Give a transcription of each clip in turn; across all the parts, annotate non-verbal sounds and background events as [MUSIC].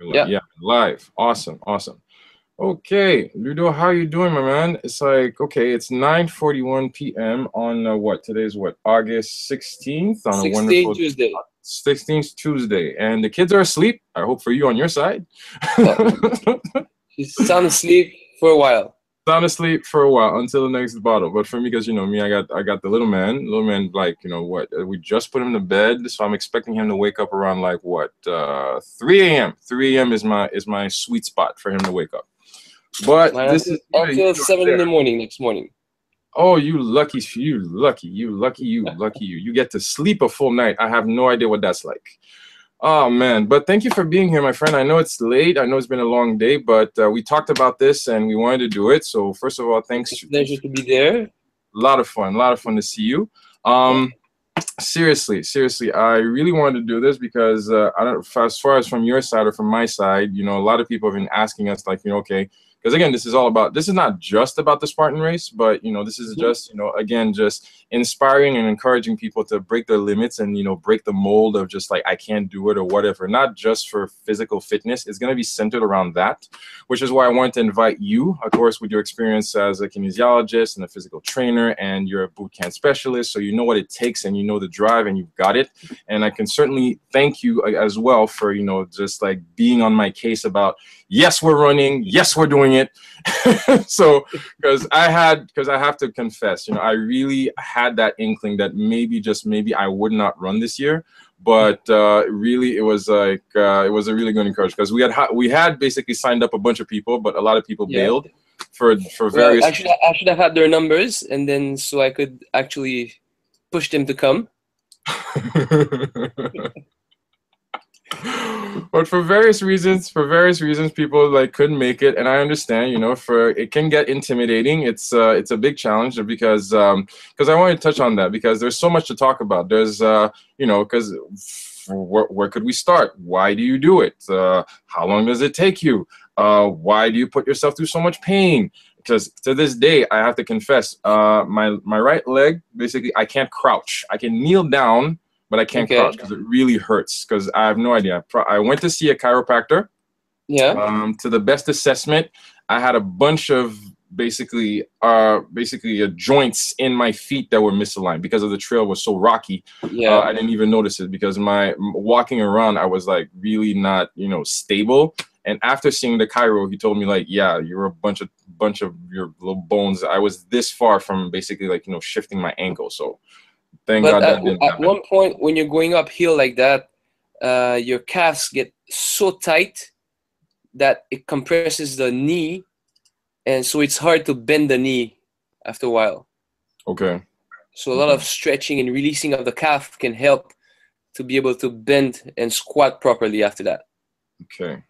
Live, yeah. yeah, live. Awesome, awesome. Okay, Ludo, how you doing, my man? It's like okay, it's 9:41 p.m. on uh, what? Today's what? August 16th on 16 a wonderful Tuesday. 16th Tuesday, and the kids are asleep. I hope for you on your side. [LAUGHS] She's sound asleep for a while asleep for a while until the next bottle. But for me, because you know me, I got I got the little man. Little man, like you know what? We just put him to bed, so I'm expecting him to wake up around like what? Uh, 3 a.m. 3 a.m. is my is my sweet spot for him to wake up. But this is until seven there. in the morning next morning. Oh, you lucky, you lucky, you lucky, you [LAUGHS] lucky, you. You get to sleep a full night. I have no idea what that's like. Oh man, but thank you for being here, my friend. I know it's late. I know it's been a long day, but uh, we talked about this and we wanted to do it. So first of all, thanks. It's pleasure to be there. A lot of fun. A lot of fun to see you. Um, seriously, seriously, I really wanted to do this because uh, I don't. As far as from your side or from my side, you know, a lot of people have been asking us, like, you know, okay, because again this is all about this is not just about the spartan race but you know this is mm-hmm. just you know again just inspiring and encouraging people to break their limits and you know break the mold of just like i can't do it or whatever not just for physical fitness it's going to be centered around that which is why i wanted to invite you of course with your experience as a kinesiologist and a physical trainer and you're a boot camp specialist so you know what it takes and you know the drive and you've got it and i can certainly thank you uh, as well for you know just like being on my case about yes we're running yes we're doing it [LAUGHS] so because i had because i have to confess you know i really had that inkling that maybe just maybe i would not run this year but uh, really it was like uh, it was a really good encouragement because we had ha- we had basically signed up a bunch of people but a lot of people yeah. bailed for for various well, I, should, I should have had their numbers and then so i could actually push them to come [LAUGHS] but for various reasons, for various reasons, people like couldn't make it, and I understand. You know, for it can get intimidating. It's uh, it's a big challenge because um, because I want to touch on that because there's so much to talk about. There's uh, you know, because where, where could we start? Why do you do it? Uh, how long does it take you? Uh, why do you put yourself through so much pain? Because to this day, I have to confess, uh, my my right leg basically I can't crouch. I can kneel down but I can't okay. crouch because it really hurts. Because I have no idea. I went to see a chiropractor. Yeah. Um, to the best assessment, I had a bunch of basically uh basically uh, joints in my feet that were misaligned because of the trail was so rocky yeah uh, i didn't even notice it because my walking around i was like really not you know stable and after seeing the chiro he told me like yeah you're a bunch of bunch of your little bones i was this far from basically like you know shifting my ankle so Thank but God at, that at one point, when you're going uphill like that, uh, your calves get so tight that it compresses the knee, and so it's hard to bend the knee after a while. Okay. So a lot of stretching and releasing of the calf can help to be able to bend and squat properly after that. Okay.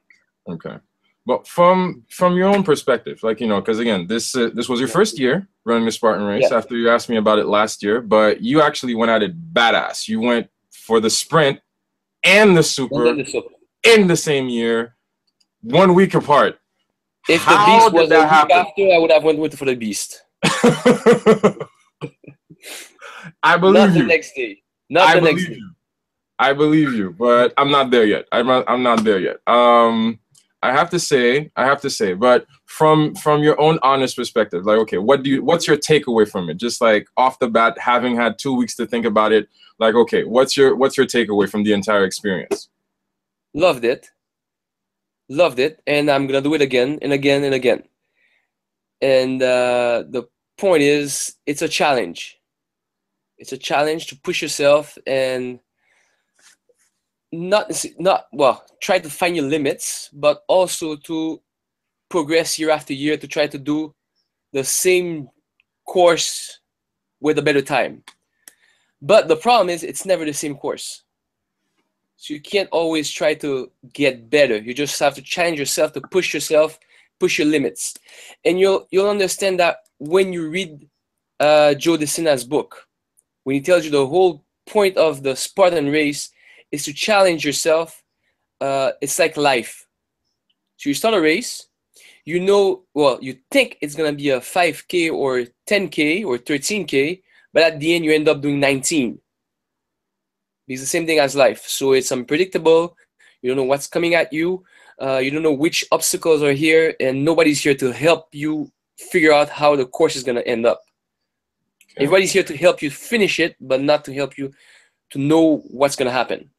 Okay. But from from your own perspective, like you know, because again, this uh, this was your first year running the Spartan race yeah. after you asked me about it last year, but you actually went at it badass. You went for the sprint and the super, the super. in the same year, one week apart. If How the beast was a week happen? after, I would have went with for the beast. [LAUGHS] I believe not you. the next day. Not I the next day. you. I believe you, but I'm not there yet. I'm not, I'm not there yet. Um, I have to say, I have to say, but from from your own honest perspective, like, okay, what do you, what's your takeaway from it? Just like off the bat, having had two weeks to think about it, like, okay, what's your what's your takeaway from the entire experience? Loved it, loved it, and I'm gonna do it again and again and again. And uh, the point is, it's a challenge. It's a challenge to push yourself and not not well try to find your limits but also to progress year after year to try to do the same course with a better time. But the problem is it's never the same course. So you can't always try to get better. You just have to challenge yourself to push yourself push your limits. And you'll you'll understand that when you read uh, Joe De Sena's book when he tells you the whole point of the spartan race is to challenge yourself. Uh, it's like life. So you start a race, you know, well, you think it's gonna be a 5K or 10K or 13K, but at the end you end up doing 19. It's the same thing as life. So it's unpredictable. You don't know what's coming at you. Uh, you don't know which obstacles are here, and nobody's here to help you figure out how the course is going to end up. Okay. Everybody's here to help you finish it, but not to help you to know what's going to happen.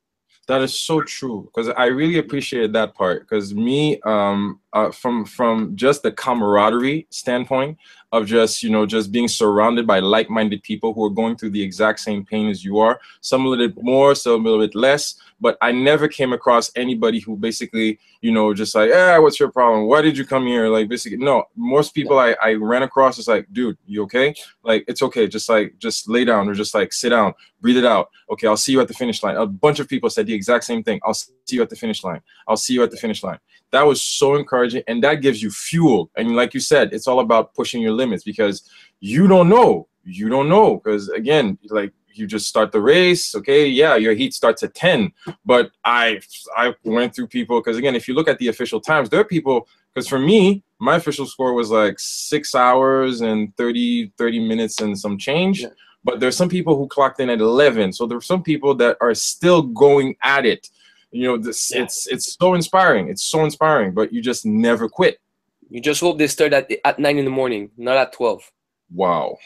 That is so true because I really appreciated that part because me, um, uh, from from just the camaraderie standpoint of just you know just being surrounded by like-minded people who are going through the exact same pain as you are, some a little bit more, some a little bit less, but I never came across anybody who basically, you know, just like, eh, what's your problem? Why did you come here? Like basically, no, most people I, I ran across is like, dude, you okay? Like, it's okay. Just like, just lay down or just like sit down, breathe it out. Okay, I'll see you at the finish line. A bunch of people said the exact same thing. I'll see you at the finish line. I'll see you at the finish line. That was so encouraging. And that gives you fuel. And like you said, it's all about pushing your limits because you don't know. You don't know. Because again, like you just start the race okay yeah your heat starts at 10 but i i went through people because again if you look at the official times there are people because for me my official score was like six hours and 30 30 minutes and some change yeah. but there's some people who clocked in at 11 so there's some people that are still going at it you know this yeah. it's it's so inspiring. It's so inspiring but you just never quit. You just hope they start at, at 9 in the morning not at 12 wow.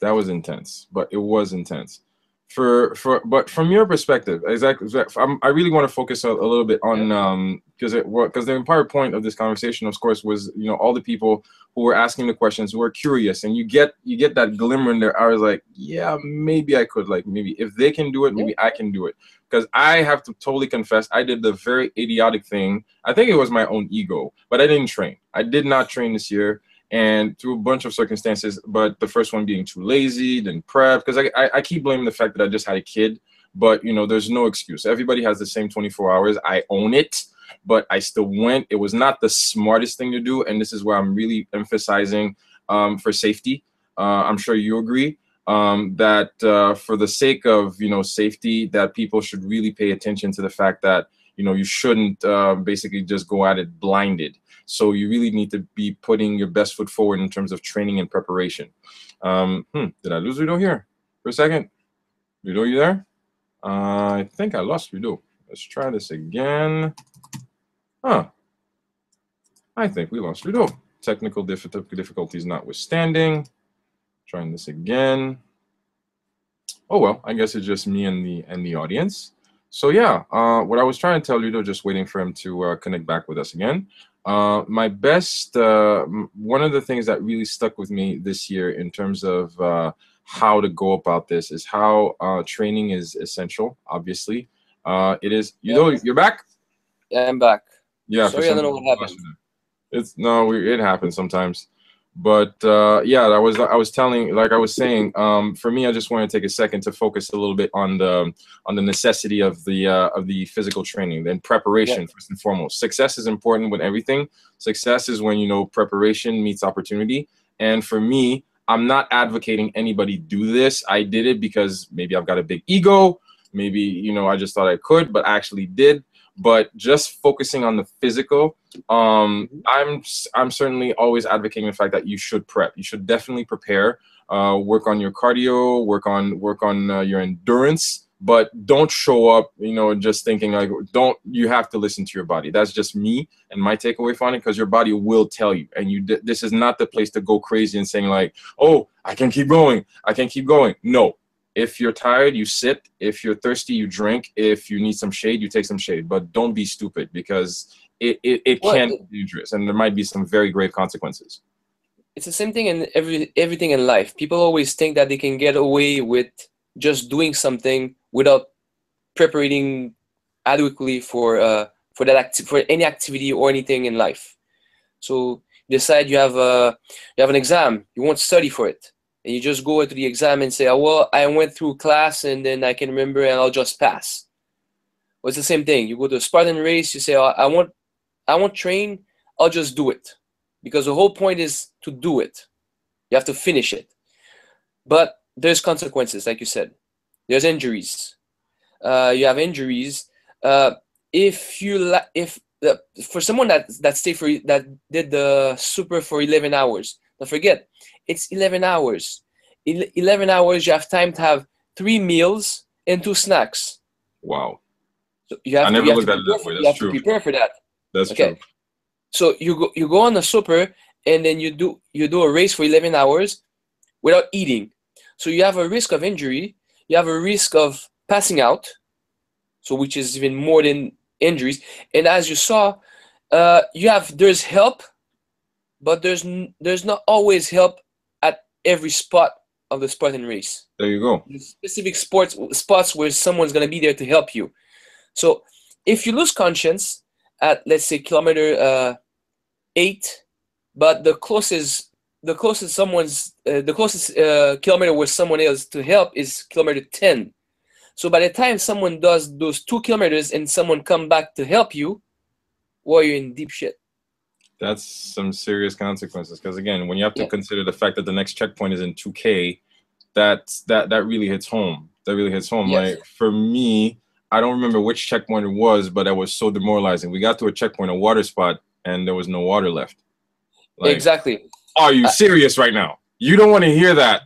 That was intense, but it was intense. For for but from your perspective, exactly, I'm, i really want to focus a, a little bit on um because it because the entire point of this conversation, of course, was you know all the people who were asking the questions who were curious, and you get you get that glimmer in their eyes, like yeah, maybe I could, like maybe if they can do it, maybe I can do it. Because I have to totally confess, I did the very idiotic thing. I think it was my own ego, but I didn't train. I did not train this year and through a bunch of circumstances, but the first one being too lazy, then prep, because I, I, I, keep blaming the fact that I just had a kid, but you know, there's no excuse. Everybody has the same 24 hours. I own it, but I still went. It was not the smartest thing to do, and this is where I'm really emphasizing um, for safety. Uh, I'm sure you agree um, that uh, for the sake of you know safety, that people should really pay attention to the fact that you know you shouldn't uh, basically just go at it blinded so you really need to be putting your best foot forward in terms of training and preparation. Um, hmm, did I lose Ludo here for a second? Ludo, you there? Uh, I think I lost Ludo. Let's try this again. Huh. I think we lost Ludo. Technical difficulties notwithstanding. Trying this again. Oh well, I guess it's just me and the and the audience. So yeah, uh, what I was trying to tell Ludo, just waiting for him to uh, connect back with us again, uh, my best, uh, one of the things that really stuck with me this year in terms of uh, how to go about this is how uh, training is essential. Obviously, uh, it is. You yeah. know, you're back. Yeah, I'm back. Yeah, sorry, I don't know what happened. It's no, we, it happens sometimes but uh, yeah, I was I was telling, like I was saying, um, for me, I just want to take a second to focus a little bit on the on the necessity of the uh, of the physical training, and preparation yeah. first and foremost. Success is important with everything. Success is when you know preparation meets opportunity, and for me, I'm not advocating anybody do this. I did it because maybe I've got a big ego, maybe you know I just thought I could, but I actually did but just focusing on the physical um, i'm i'm certainly always advocating the fact that you should prep. You should definitely prepare uh, work on your cardio work on work on uh, your endurance but don't show up you know just thinking like don't you have to listen to your body. That's just me and my takeaway from it because your body will tell you. And you this is not the place to go crazy and saying like oh i can keep going. I can keep going. No if you're tired, you sit. If you're thirsty, you drink. If you need some shade, you take some shade. But don't be stupid because it, it, it well, can be dangerous and there might be some very grave consequences. It's the same thing in every everything in life. People always think that they can get away with just doing something without preparing adequately for uh, for that acti- for any activity or anything in life. So decide you have a you have an exam, you won't study for it and you just go into the exam and say, oh, well, I went through class and then I can remember and I'll just pass. Well, it's the same thing. You go to a Spartan race, you say, oh, I want, I want train, I'll just do it. Because the whole point is to do it. You have to finish it. But there's consequences, like you said. There's injuries. Uh, you have injuries. Uh, if you if uh, for someone that that stayed for that did the super for 11 hours, don't forget it's 11 hours. 11 hours, you have time to have three meals and two snacks. Wow. So you have I to, never you looked at it prepare that for- way, You that's have to true. prepare for that. That's Okay. true. So you go you go on a super and then you do you do a race for 11 hours without eating. So you have a risk of injury, you have a risk of passing out, so which is even more than injuries. And as you saw, uh, you have there's help, but there's n- there's not always help at every spot of the Spartan race There you go. the specific sports spots where someone's gonna be there to help you. So if you lose conscience at let's say kilometer uh, eight, but the closest the closest someone's uh, the closest uh, kilometer where someone is to help is kilometer ten. So by the time someone does those two kilometers and someone come back to help you, well, you're in deep shit. That's some serious consequences. Because again, when you have to Yeah. consider the fact that the next checkpoint is in 2K, that's that that really hits home. That really hits home. Yes. Like for me, I don't remember which checkpoint it was, but that was so demoralizing. We got to a checkpoint, a water spot, and there was no water left. Like, exactly. Are you Uh, serious right now? You don't want to hear that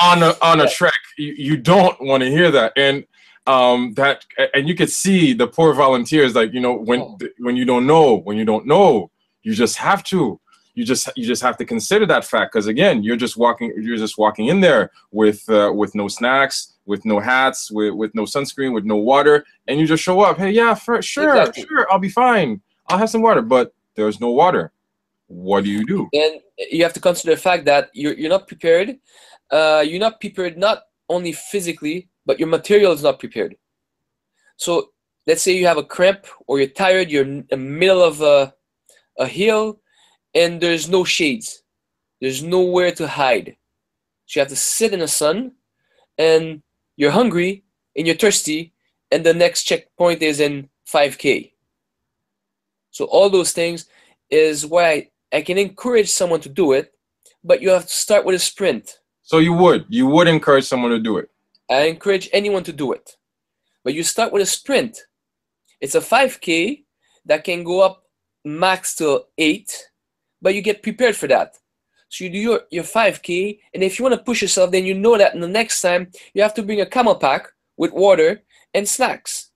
on a on a trek. You, you don't want to hear that, and um that and you could see the poor volunteers. Like you know when Oh. when you don't know when you don't know, you just have to. You just you just have to consider that fact because again, you're just walking you're just walking in there with uh, with no snacks, with no hats, with with no sunscreen, with no water, and you just show up. Hey, yeah, for, sure, Exactly. sure, I'll be fine. I'll have some water, but there's no water. What do you do? and you have to consider the fact that you're, you're not prepared uh, you're not prepared not only physically but your material is not prepared so let's say you have a cramp or you're tired you're in the middle of a, a hill and there's no shades there's nowhere to hide so you have to sit in the sun and you're hungry and you're thirsty and the next checkpoint is in 5k so all those things is why I, I can encourage someone to do it, but you have to start with a sprint. So you would you would encourage someone to do it. I encourage anyone to do it. But you start with a sprint. It's a 5K that can go up max to 8, but you get prepared for that. So you do your, your 5K, and if you want to push yourself, then you know that the next time you have to bring a camel pack with water and snacks.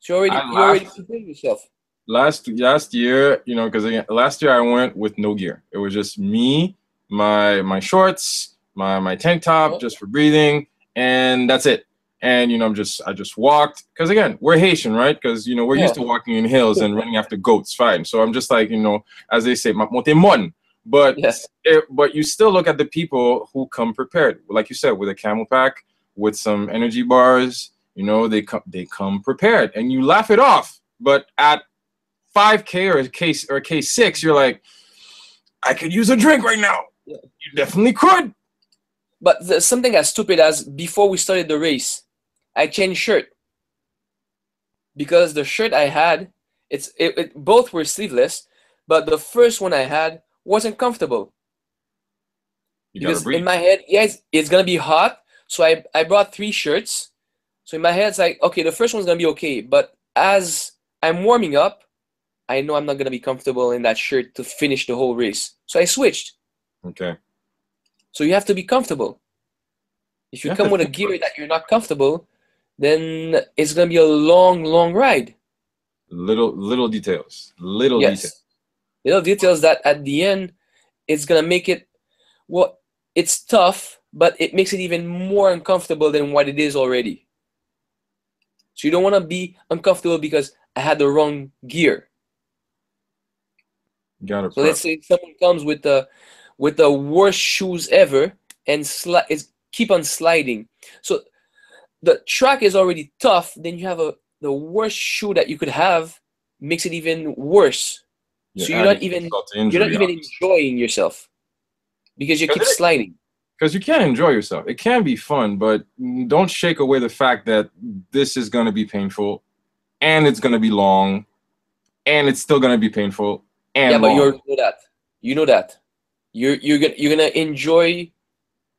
So you already, I you already prepared yourself. Last last year, you know, because last year I went with no gear. It was just me, my my shorts, my my tank top, Oh. just for breathing, and that's it. And you know, I'm just I just walked because again, we're Haitian, right? Because you know we're used to walking in hills and running after goats, fine. So I'm just like you know, as they say, "Ma- monte mon. But Yes. it, but you still look at the people who come prepared, like you said, with a camel pack, with some energy bars. You know, they come they come prepared, and you laugh it off. But at 5K or a K or a K6, you're like, I could use a drink right now. Yeah. You definitely could. But the, something as stupid as before we started the race, I changed shirt because the shirt I had, it's it, it both were sleeveless, but the first one I had wasn't comfortable You because in my head, yes, it's gonna be hot. So I I brought three shirts. So in my head, it's like okay, the first one's gonna be okay, but as I'm warming up, I know I'm not gonna be comfortable in that shirt to finish the whole race. So I switched. okay. So you have to be comfortable. If you You come with a gear that you're not comfortable, then it's gonna be a long, long ride. Little little details. Little yes. details. Little details that at the end it's gonna make it well it's tough, but it makes it even more uncomfortable than what it is already. So you don't wanna be uncomfortable because I had the wrong gear. Gotta So let's say someone comes with the with the worst shoes ever and sli- is keep on sliding. So the track is already tough. Then you have a the worst shoe that you could have makes it even worse. so you're not even- You're not even enjoying yourself because you keep sliding. because you can't enjoy yourself. It can be fun, but don't shake away the fact that this is gonna be painful, and it's gonna be long, and it's still gonna be painful. And yeah, but you know that. You know that. You're you're gonna you're gonna enjoy.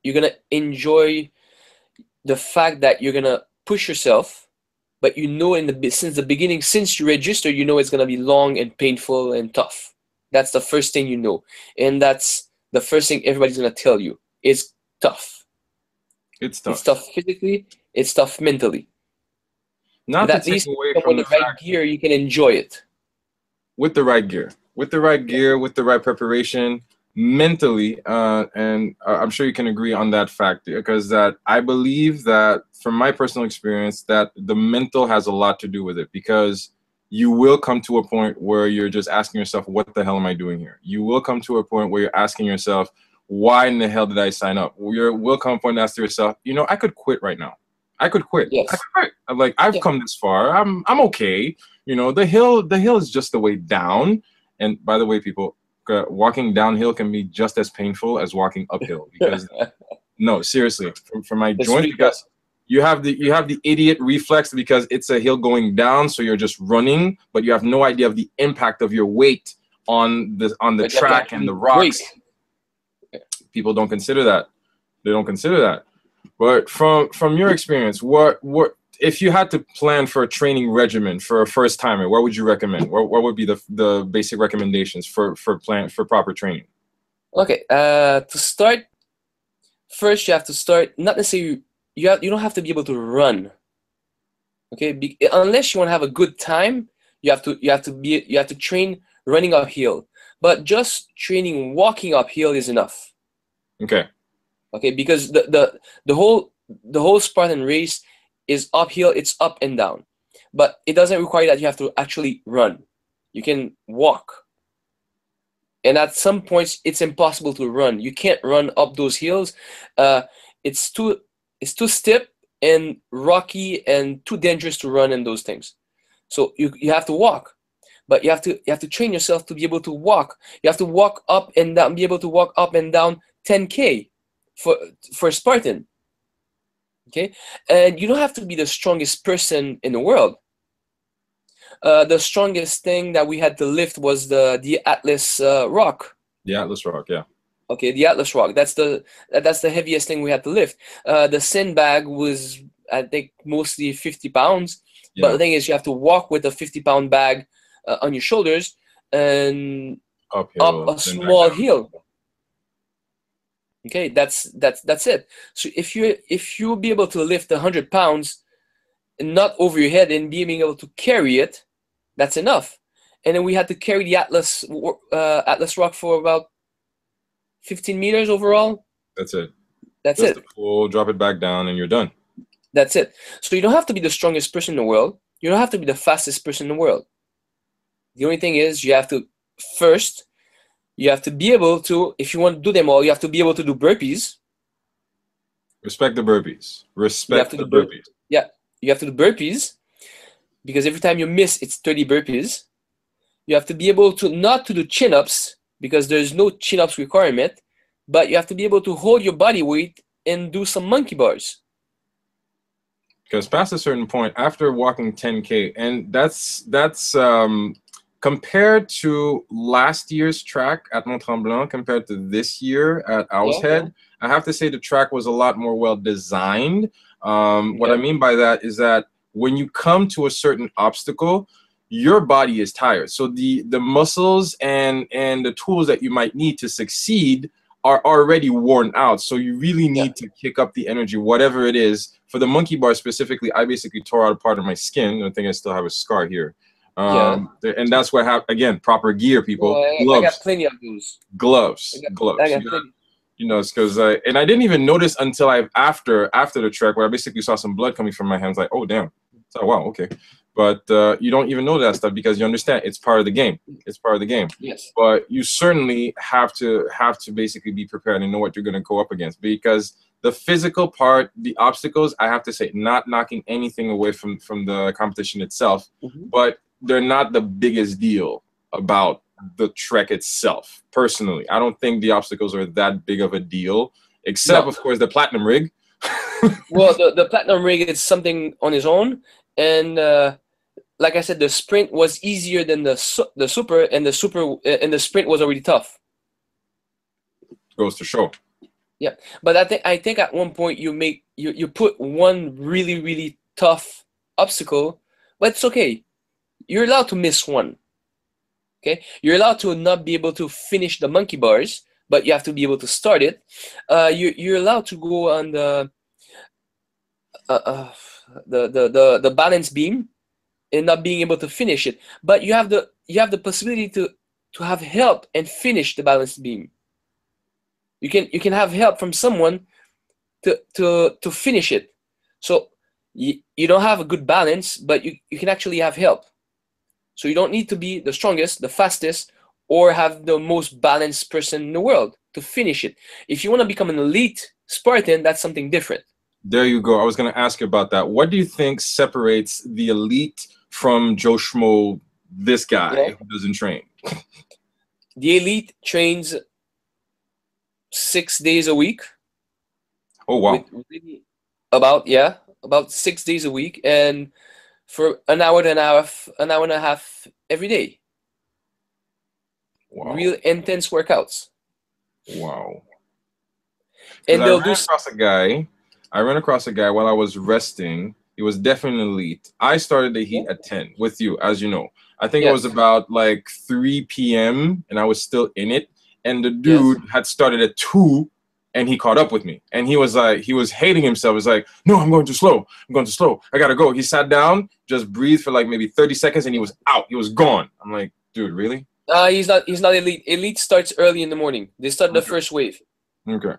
You're gonna enjoy the fact that you're gonna push yourself, but you know in the since the beginning, since you register, you know it's gonna be long and painful and tough. That's the first thing you know, and that's the first thing everybody's gonna tell you. It's tough. it's tough. It's tough physically. It's tough mentally. Not But to at least take away with from the the right gear, you can enjoy it. with the right gear, with the right gear, with the right preparation, mentally, uh, and I'm sure you can agree on that fact because that I believe that from my personal experience that the mental has a lot to do with it because you will come to a point where you're just asking yourself, what the hell am I doing here? You will come to a point where you're asking yourself, why in the hell did I sign up? You will come to a point and ask yourself, you know, I could quit right now. I could quit. Yes. I could quit. I'm like I've Yeah. come this far. I'm I'm okay. You know, the hill the hill is just the way down. And by the way, people, uh, walking downhill can be just as painful as walking uphill because [LAUGHS] no, seriously, from, from my It's joint because you have the you have the idiot reflex because it's a hill going down, so you're just running, but you have no idea of the impact of your weight on the on the But you have to track and the rocks. People don't consider that. They don't consider that. But from from your experience, what what if you had to plan for a training regimen for a first timer, what would you recommend? What, what would be the the basic recommendations for for plan for proper training? Okay, uh, to start, first you have to start. Not necessarily you have, you don't have to be able to run. Okay, be, unless you want to have a good time, you have to you have to be you have to train running uphill. But just training walking uphill is enough. Okay. Okay, because the the the whole the whole Spartan race is uphill. It's up and down, but it doesn't require that you have to actually run. You can walk. And at some points, it's impossible to run. You can't run up those hills. Uh, it's too it's too steep and rocky and too dangerous to run in those things. So you, you have to walk, but you have to you have to train yourself to be able to walk. You have to walk up and down, be able to walk up and down 10k for for Spartan. Okay, and you don't have to be the strongest person in the world. Uh, the strongest thing that we had to lift was the the Atlas uh, rock. The Atlas Rock, yeah. Okay, the Atlas rock. That's the that's the heaviest thing we had to lift. Uh, the sandbag was I think mostly 50 pounds. But the thing is, you have to walk with a 50 pound bag uh, on your shoulders and Uphill. up a small hill. Okay, that's that's that's it. So if you if you be able to lift hundred pounds, and not over your head, and being able to carry it, that's enough. And then we had to carry the Atlas uh, Atlas Rock for about fifteen meters overall. That's it. That's Just it. pull, drop it back down, and you're done. That's it. So you don't have to be the strongest person in the world. You don't have to be the fastest person in the world. The only thing is you have to first you have to be able to if you want to do them all, you have to be able to do burpees. Respect the burpees. Respect the bur- burpees. Yeah, you have to do burpees because every time you miss it's 30 burpees. You have to be able to not to do chin-ups because there's no chin-ups requirement, but you have to be able to hold your body weight and do some monkey bars. because past a certain point after walking 10k and that's that's um compared to last year's track at mont tremblant compared to this year at owl's Yeah, head i have to say the track was a lot more well designed. Um what i mean by that is that when you come to a certain obstacle your body is tired. So the the muscles and and the tools that you might need to succeed are already worn out. So you really need to kick up the energy whatever it is. For the monkey bar specifically i basically tore out a part of my skin. I think i still have a scar here um th- and that's what happened again proper gear people Well, I, I gloves got plenty of those. gloves I got- gloves I you know, you know, it's because I and I didn't even notice until I after after the trek where I basically saw some blood coming from my hands. Like, oh damn, so wow, okay. But uh, you don't even know that stuff because you understand it's part of the game. It's part of the game. Yes. But you certainly have to have to basically be prepared and know what you're going to go up against because the physical part, the obstacles, I have to say, not knocking anything away from from the competition itself, Mhm. but they're not the biggest deal about the trek itself. Personally, I don't think the obstacles are that big of a deal, except No. of course the platinum rig. [LAUGHS] well, the, the platinum rig is something on its own, and uh, like I said, the sprint was easier than the su- the super, and the super uh, and the sprint was already tough. Goes to show. Yeah, but I think I think at one point you make you you put one really really tough obstacle, but it's okay. You're allowed to miss one. Okay, you're allowed to not be able to finish the monkey bars, but you have to be able to start it. Uh, you you're allowed to go on the. Uh, uh, the, the the the balance beam and not being able to finish it. But you have the you have the possibility to to have help and finish the balance beam. You can you can have help from someone to to to finish it. So you, you don't have a good balance, but you, you can actually have help. So you don't need to be the strongest, the fastest, or have the most balanced person in the world to finish it. If you want to become an elite Spartan, that's something different. There you go. I was going to ask you about that. What do you think separates the elite from Joe Schmo, this guy yeah. who doesn't train? [LAUGHS] The elite trains six days a week. Oh wow! about yeah, about six days a week, and for an hour and a half, an hour and a half every day. Wow. Real intense workouts. Wow. And they'll I ran do across a guy. I ran across a guy while I was resting. He was definitely elite. I started the heat at 10 with you, as you know. I think yes. it was about like 3 p.m. and I was still in it. And the dude yes. had started at 2 and he caught up with me. And he was like, he was hating himself. He's like, no, I'm going too slow. I'm going too slow. I gotta go. He sat down, just breathed for like maybe 30 seconds, and he was out. He was gone. I'm like, dude, really? Uh, he's not. He's not elite. Elite starts early in the morning. They start okay. the first wave. Okay.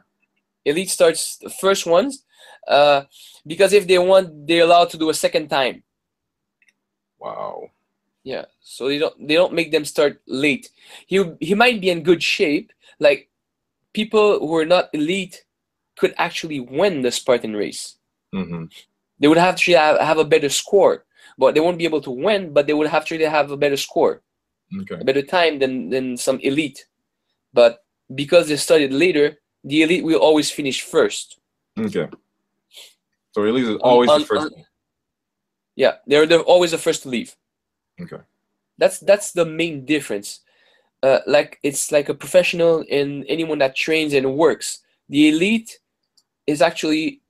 Elite starts the first ones, uh, because if they want, they're allowed to do a second time. Wow. Yeah. So they don't. They don't make them start late. He he might be in good shape. Like people who are not elite could actually win the Spartan race. Mm-hmm. They would have to have, a better score, but they won't be able to win. But they would have to have a better score okay. a better time than than some elite. But because they started later, the elite will always finish first. Okay. So elite is always on, the first. On, yeah, they're they're always the first to leave. Okay. That's that's the main difference. Uh, like it's like a professional and anyone that trains and works. The elite is actually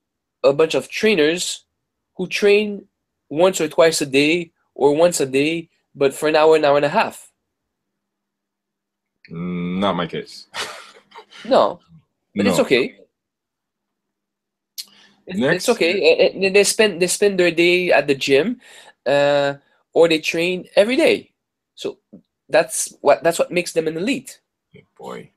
a bunch of trainers who train once or twice a day or once a day but for an hour, an hour and a half. Not my case. [LAUGHS] no, but no. it's okay. It's, it's okay. They spend they spend their day at the gym, uh, or they train every day. So that's what that's what makes them an elite. Boy,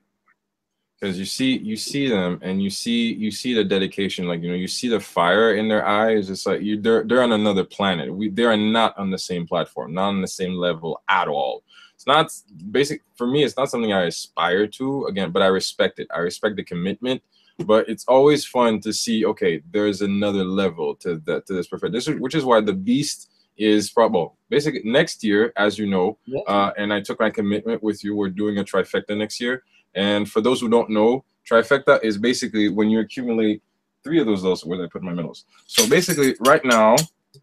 because you see you see them and you see you see the dedication like you know you see the fire in their eyes. It's like you they're, they're on another planet. We they are not on the same platform not on the same level at all. It's not basic for me it's not something i aspire to. Again but i respect it. I respect the commitment. But it's always fun to see okay there's another level to that to this perfect this is, which is why the beast is probably basically next year as you know yeah. uh, and i took my commitment with you we're doing a trifecta next year and for those who don't know, trifecta is basically when you accumulate three of those. Those where I put my medals? So basically, right now,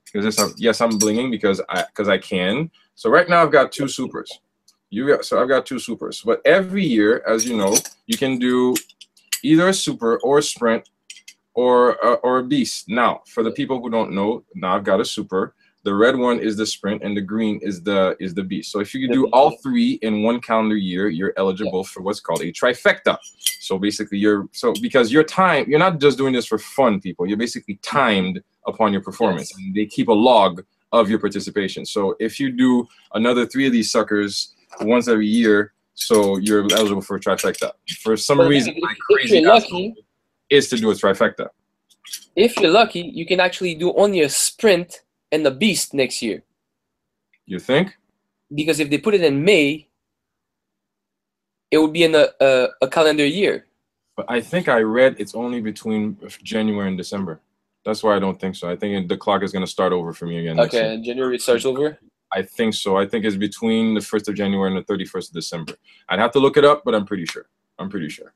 because yes, I'm blinging because I because I can. So right now, I've got two supers. You got so I've got two supers. But every year, as you know, you can do either a super or a sprint or uh, or a beast. Now, for the people who don't know, now I've got a super the red one is the sprint and the green is the is the beast so if you do all three in one calendar year you're eligible for what's called a trifecta. So basically you're so because your time you're not just doing this for fun people. You're basically timed upon your performance. Yes. and they keep a log of your participation. So if you do another three of these suckers once every year so you're eligible for a trifecta. For some but reason if, crazy if lucky, is to do a trifecta. if you're lucky you can actually do only a sprint and the Beast next year. You think? Because if they put it in May, it would be in a, a, a calendar year. But I think I read it's only between January and December. That's why I don't think so. I think the clock is going to start over for me again. Okay, January starts over. I think so. I think it's between the first of January and the thirty first of December. I'd have to look it up, but I'm pretty sure. I'm pretty sure.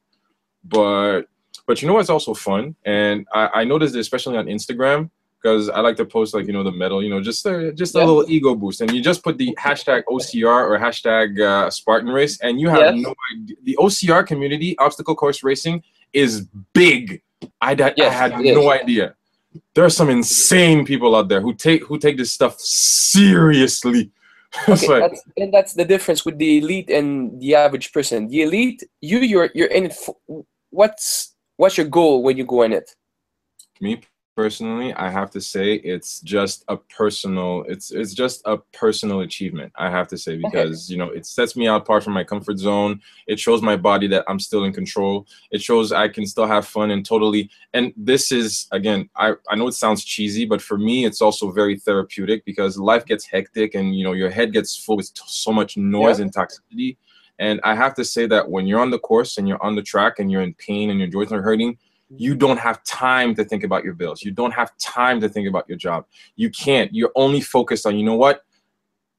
But but you know what's also fun, and I, I noticed it especially on Instagram because I like to post like you know the medal, you know, just a, just a yeah. little ego boost, and you just put the hashtag OCR or hashtag uh, Spartan Race, and you have yes. no idea. The OCR community, obstacle course racing, is big. I, yes, I had no idea. There are some insane people out there who take who take this stuff seriously. [LAUGHS] okay, like, that's, and that's the difference with the elite and the average person. The elite, you you're you're in it. For, what's what's your goal when you go in it? Me personally, I have to say it's just a personal. It's it's just a personal achievement. I have to say because you know it sets me out apart from my comfort zone. It shows my body that I'm still in control. It shows I can still have fun and totally. And this is again, I I know it sounds cheesy, but for me, it's also very therapeutic because life gets hectic and you know your head gets full with so much noise yeah. and toxicity. And I have to say that when you're on the course and you're on the track and you're in pain and your joints are hurting, you don't have time to think about your bills. You don't have time to think about your job. You can't. You're only focused on, you know what?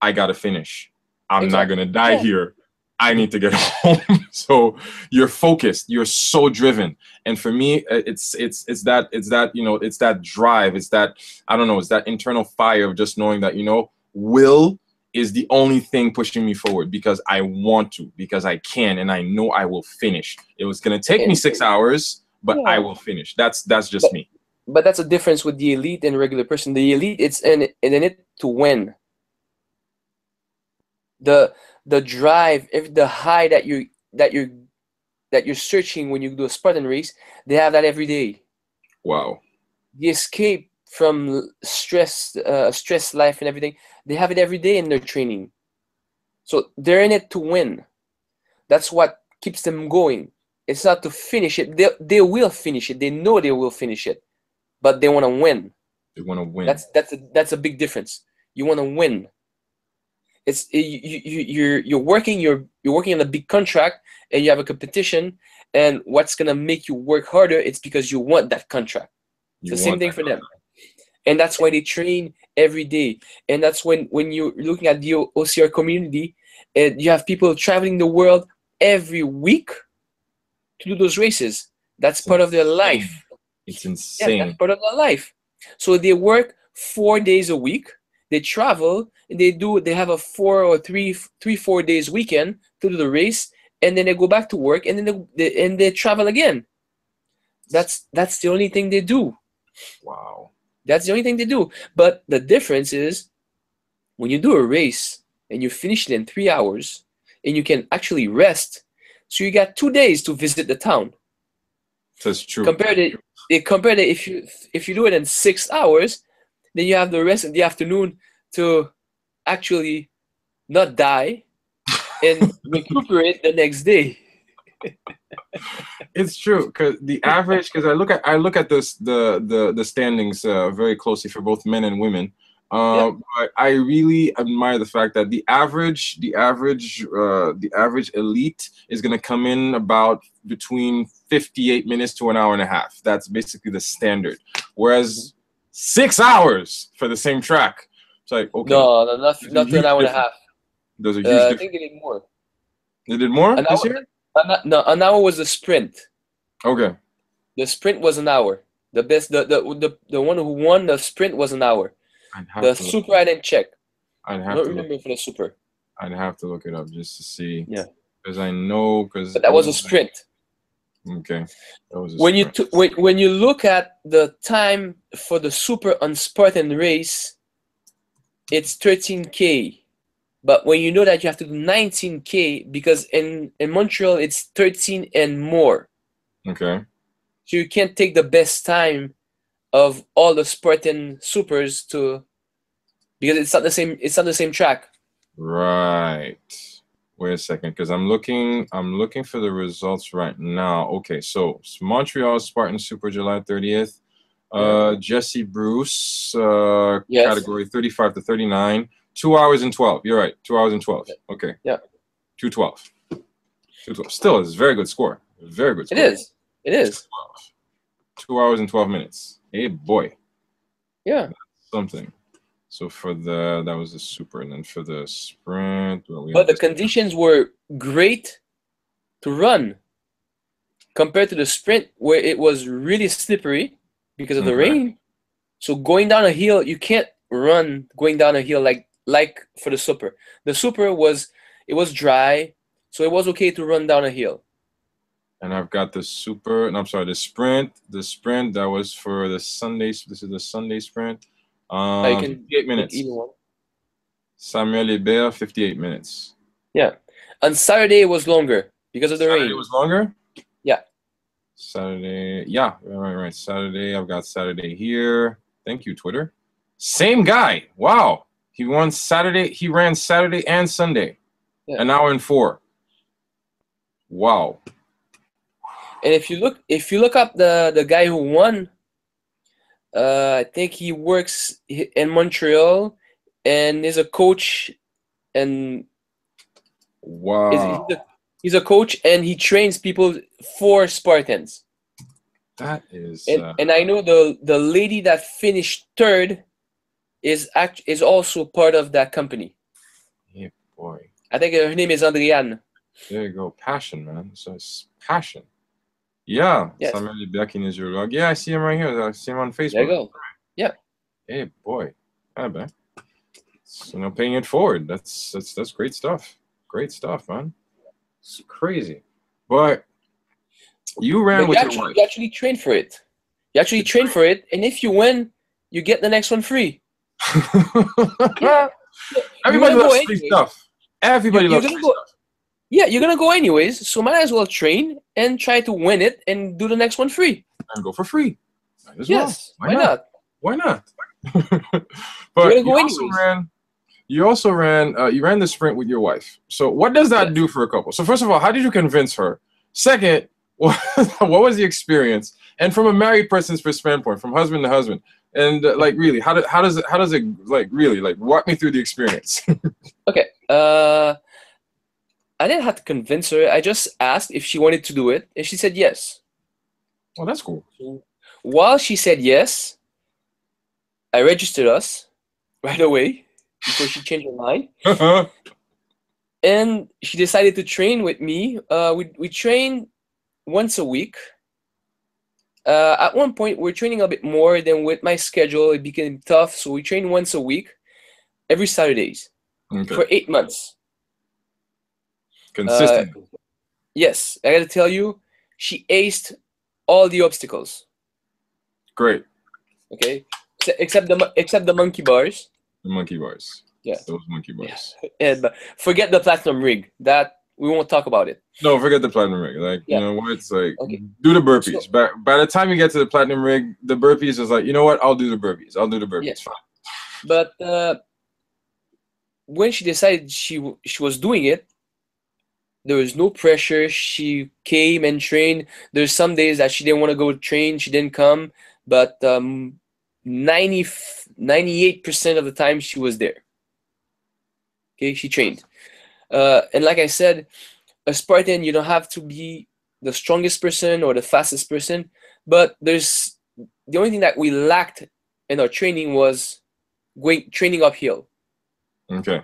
I got to finish. I'm exactly. not going to die yeah. here. I need to get [LAUGHS] home. so you're focused. You're so driven. And for me, uh, it's it's it's that it's that you know it's that drive. It's that I don't know. It's that internal fire of just knowing that you know will is the only thing pushing me forward because I want to, because I can, and I know I will finish. It was gonna take me six hours but yeah. I will finish. That's that's just but, me. But that's a difference with the elite and regular person. The elite, it's in, in it to win. The the drive, if the high that you that you're that you're searching when you do a Spartan race, they have that every day. Wow. The escape from stress, uh, stress life and everything, they have it every day in their training. So they're in it to win. That's what keeps them going. It's not to finish it. They, they will finish it. They know they will finish it, but they want to win. They want to win. That's that's a, that's a big difference. You want to win. It's you, you you're you're working you're you're working on a big contract and you have a competition and what's gonna make you work harder? It's because you want that contract. It's you the same thing for them, and that's why they train every day. And that's when when you're looking at the OCR community, and you have people traveling the world every week to do those races. That's part of their life. It's insane. Yeah, that's part of their life. So they work four days a week. They travel they do. They have a four or three, three, four days weekend to do the race, and then they go back to work, and then they, they and they travel again. That's that's the only thing they do. Wow. That's the only thing they do. But the difference is when you do a race and you finish it in three hours and you can actually rest so you got two days to visit the town. That's true. Compared it, compared it if you if you do it in six hours, then you have the rest of the afternoon to actually not die [LAUGHS] and recuperate the next day. [LAUGHS] it's true because the average because I look at I look at this the the the standings uh, very closely for both men and women. Uh, yeah. I really admire the fact that the average, the average, uh, the average elite is going to come in about between 58 minutes to an hour and a half. That's basically the standard. Whereas six hours for the same track, it's like okay. No, no not not an hour and a half. Those are huge. Uh, I think they did more. They did more an this hour, year. An, no, an hour was a sprint. Okay. The sprint was an hour. The best, the the the, the one who won the sprint was an hour the super I didn't check. I'd have I don't to remember look, for the super. I'd have to look it up just to see. Yeah. Because I know because that was a sprint. Okay. That was when sprint. you when, when you look at the time for the super on Spartan race, it's 13k. But when you know that you have to do 19k because in in Montreal it's 13 and more. Okay. So you can't take the best time of all the Spartan supers to because it's not the same it's not the same track. Right. Wait a second, because I'm looking I'm looking for the results right now. Okay, so Montreal Spartan Super July 30th. Uh Jesse Bruce, uh yes. category 35 to 39. Two hours and 12. You're right. Two hours and 12. Okay. Yeah. 212. 212. Still is a very good score. Very good score. It is. It is. Two hours and 12 minutes. Hey boy. Yeah. something. So for the that was the super, and then for the sprint. Well, we but the conditions were great to run compared to the sprint where it was really slippery because of the rain. So going down a hill, you can't run going down a hill like like for the super. The super was it was dry, so it was okay to run down a hill and I've got the super, and I'm sorry, the sprint, the sprint that was for the Sunday. This is the Sunday sprint. Um, you can 58 minutes. Either one. Samuel Hébert, 58 minutes. Yeah. and Saturday, was longer because of the Saturday rain. It was longer? Yeah. Saturday. Yeah, right, right. Saturday. I've got Saturday here. Thank you, Twitter. Same guy. Wow. He won Saturday. He ran Saturday and Sunday. Yeah. An hour and four. Wow. And if you look, if you look up the the guy who won, uh, I think he works in Montreal and is a coach, and Wow. is, he's, a, he's a coach and he trains people for Spartans. that is. And, Uh, and I know the the lady that finished third is act is also part of that company. boy. I think her name is Andriane. There you go. Passion, man. So it's passion. Yeah. Yes. Samuel Biakin is your log. Yeah, I see him right here. I see him on Facebook. There you go. Yeah. Hey boy, ah, man. So now paying it forward. That's that's that's great stuff. Great stuff, man. It's crazy. But you ran But with you your actually, wife. you actually train for it. You actually train for it, and if you win, you get the next one free. [LAUGHS] yeah. Everybody loves free anyway. stuff. Everybody You're- loves you're free go- stuff. Yeah, you're gonna go anyways, so might as well train and try to win it and do the next one free. And go for free. Might as well. Yes, Why why, not? Why not? [LAUGHS] but you also anyways. ran. You also ran. Uh, you ran the sprint with your wife. So what does that Yes. do for a couple? So first of all, how did you convince her? Second, [LAUGHS] what, what was the experience? And from a married person's standpoint, from husband to husband, and uh, like really, how, do, how does it? How does it like really like walk me through the experience? [LAUGHS] Okay. Uh, I didn't have to convince her. I just asked if she wanted to do it, and she said yes. well, that's cool. While she said yes, I registered us right away before she changed her mind. [LAUGHS] and she decided to train with me. Uh, we we train once a week. Uh, at one point, we are training a bit more. than with my schedule, it became tough. So we train once a week, every Saturdays okay. for eight months. Consistent. Yes, I gotta tell you, she aced all the obstacles. Great. Okay, Ex- except the except the monkey bars. The monkey bars. Yeah. Those monkey bars. [LAUGHS] And uh, forget the platinum rig. That we won't talk about it. No, forget the platinum rig. Like, Yeah. you know what? It's like, Okay. do the burpees. So- by, by the time you get to the platinum rig, the burpees is like, you know what? I'll do the burpees. I'll do the burpees. Yes. Fine. But uh, when she decided she w- she was doing it, there was no pressure. She came and trained. There's some days that she didn't want to go train. She didn't come, but um, 90 98 percent of the time she was there. Okay, she trained, uh, and like I said, a Spartan you don't have to be the strongest person or the fastest person, but there's the only thing that we lacked in our training was going training uphill. Okay.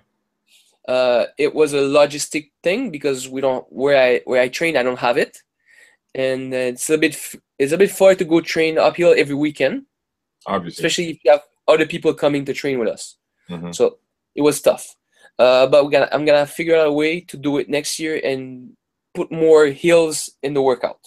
Uh, it was a logistic thing because we don't where I where I train I don't have it, and uh, it's a bit it's a bit far to go train uphill every weekend, Obviously. especially if you have other people coming to train with us. Mhm. So it was tough. Uh, but we're gonna I'm gonna figure out a way to do it next year and put more hills in the workout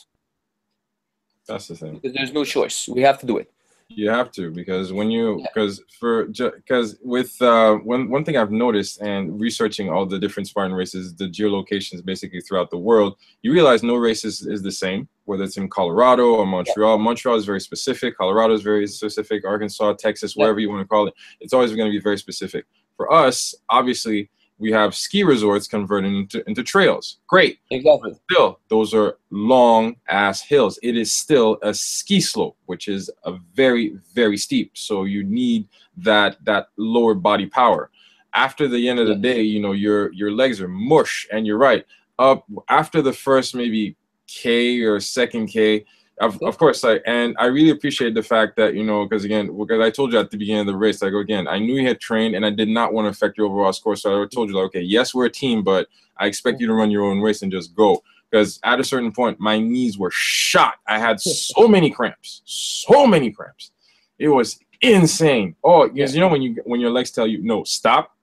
That's the thing. there's no choice. We have to do it. You have to because when you Yeah. because for because with uh one one thing I've noticed and researching all the different Spartan races, the geolocations basically throughout the world, you realize no race is, is the same, whether it's in Colorado or Montreal. Montreal is very specific, Colorado is very specific, Arkansas, Texas, Yeah. wherever you want to call it, it's always going to be very specific. For us, obviously, we have ski resorts converting into, into trails. Great. Exactly. still those are long ass hills. It is still a ski slope which is a very very steep. So you need that that lower body power. After the end of the day you know your your legs are mush and you're right. Up after the first maybe k or second k of, of course like and i really appreciate the fact that you know because again because i told you at the beginning of the race like again i knew you had trained and i did not want to affect your overall score so i told you like okay yes we're a team but I expect you to run your own race and just go. Because at a certain point, my knees were shot. I had so many cramps, so many cramps. It was insane. Oh, because you know when you when your legs tell you no, stop.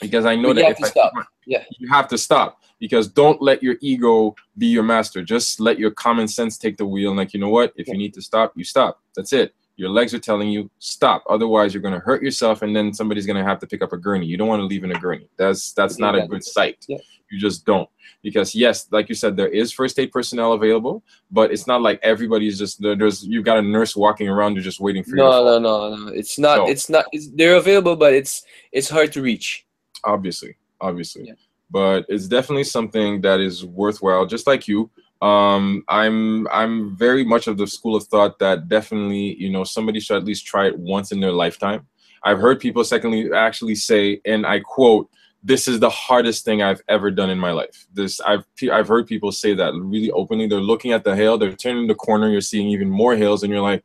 Because I know You that have if to I stop. Yeah. you have to stop. Because don't let your ego be your master. Just let your common sense take the wheel. And like you know what, if you need to stop, you stop. That's it. Your legs are telling you stop. Otherwise, you're going to hurt yourself, and then somebody's going to have to pick up a gurney. You don't want to leave in a gurney. That's that's not a good sight. Yeah. You just don't because yes, like you said, there is first aid personnel available, but it's not like everybody's just there's you've got a nurse walking around, you're just waiting for No, no, no, no. It's not. So- it's not. It's, they're available, but it's it's hard to reach. obviously obviously Yeah. But it's definitely something that is worthwhile just like you. Um i'm i'm very much of the school of thought that definitely you know somebody should at least try it once in their lifetime. I've heard people secondly actually say and i quote this is the hardest thing i've ever done in my life. This i've i've heard people say that really openly. They're looking at the hail they're turning the corner you're seeing even more hills and you're like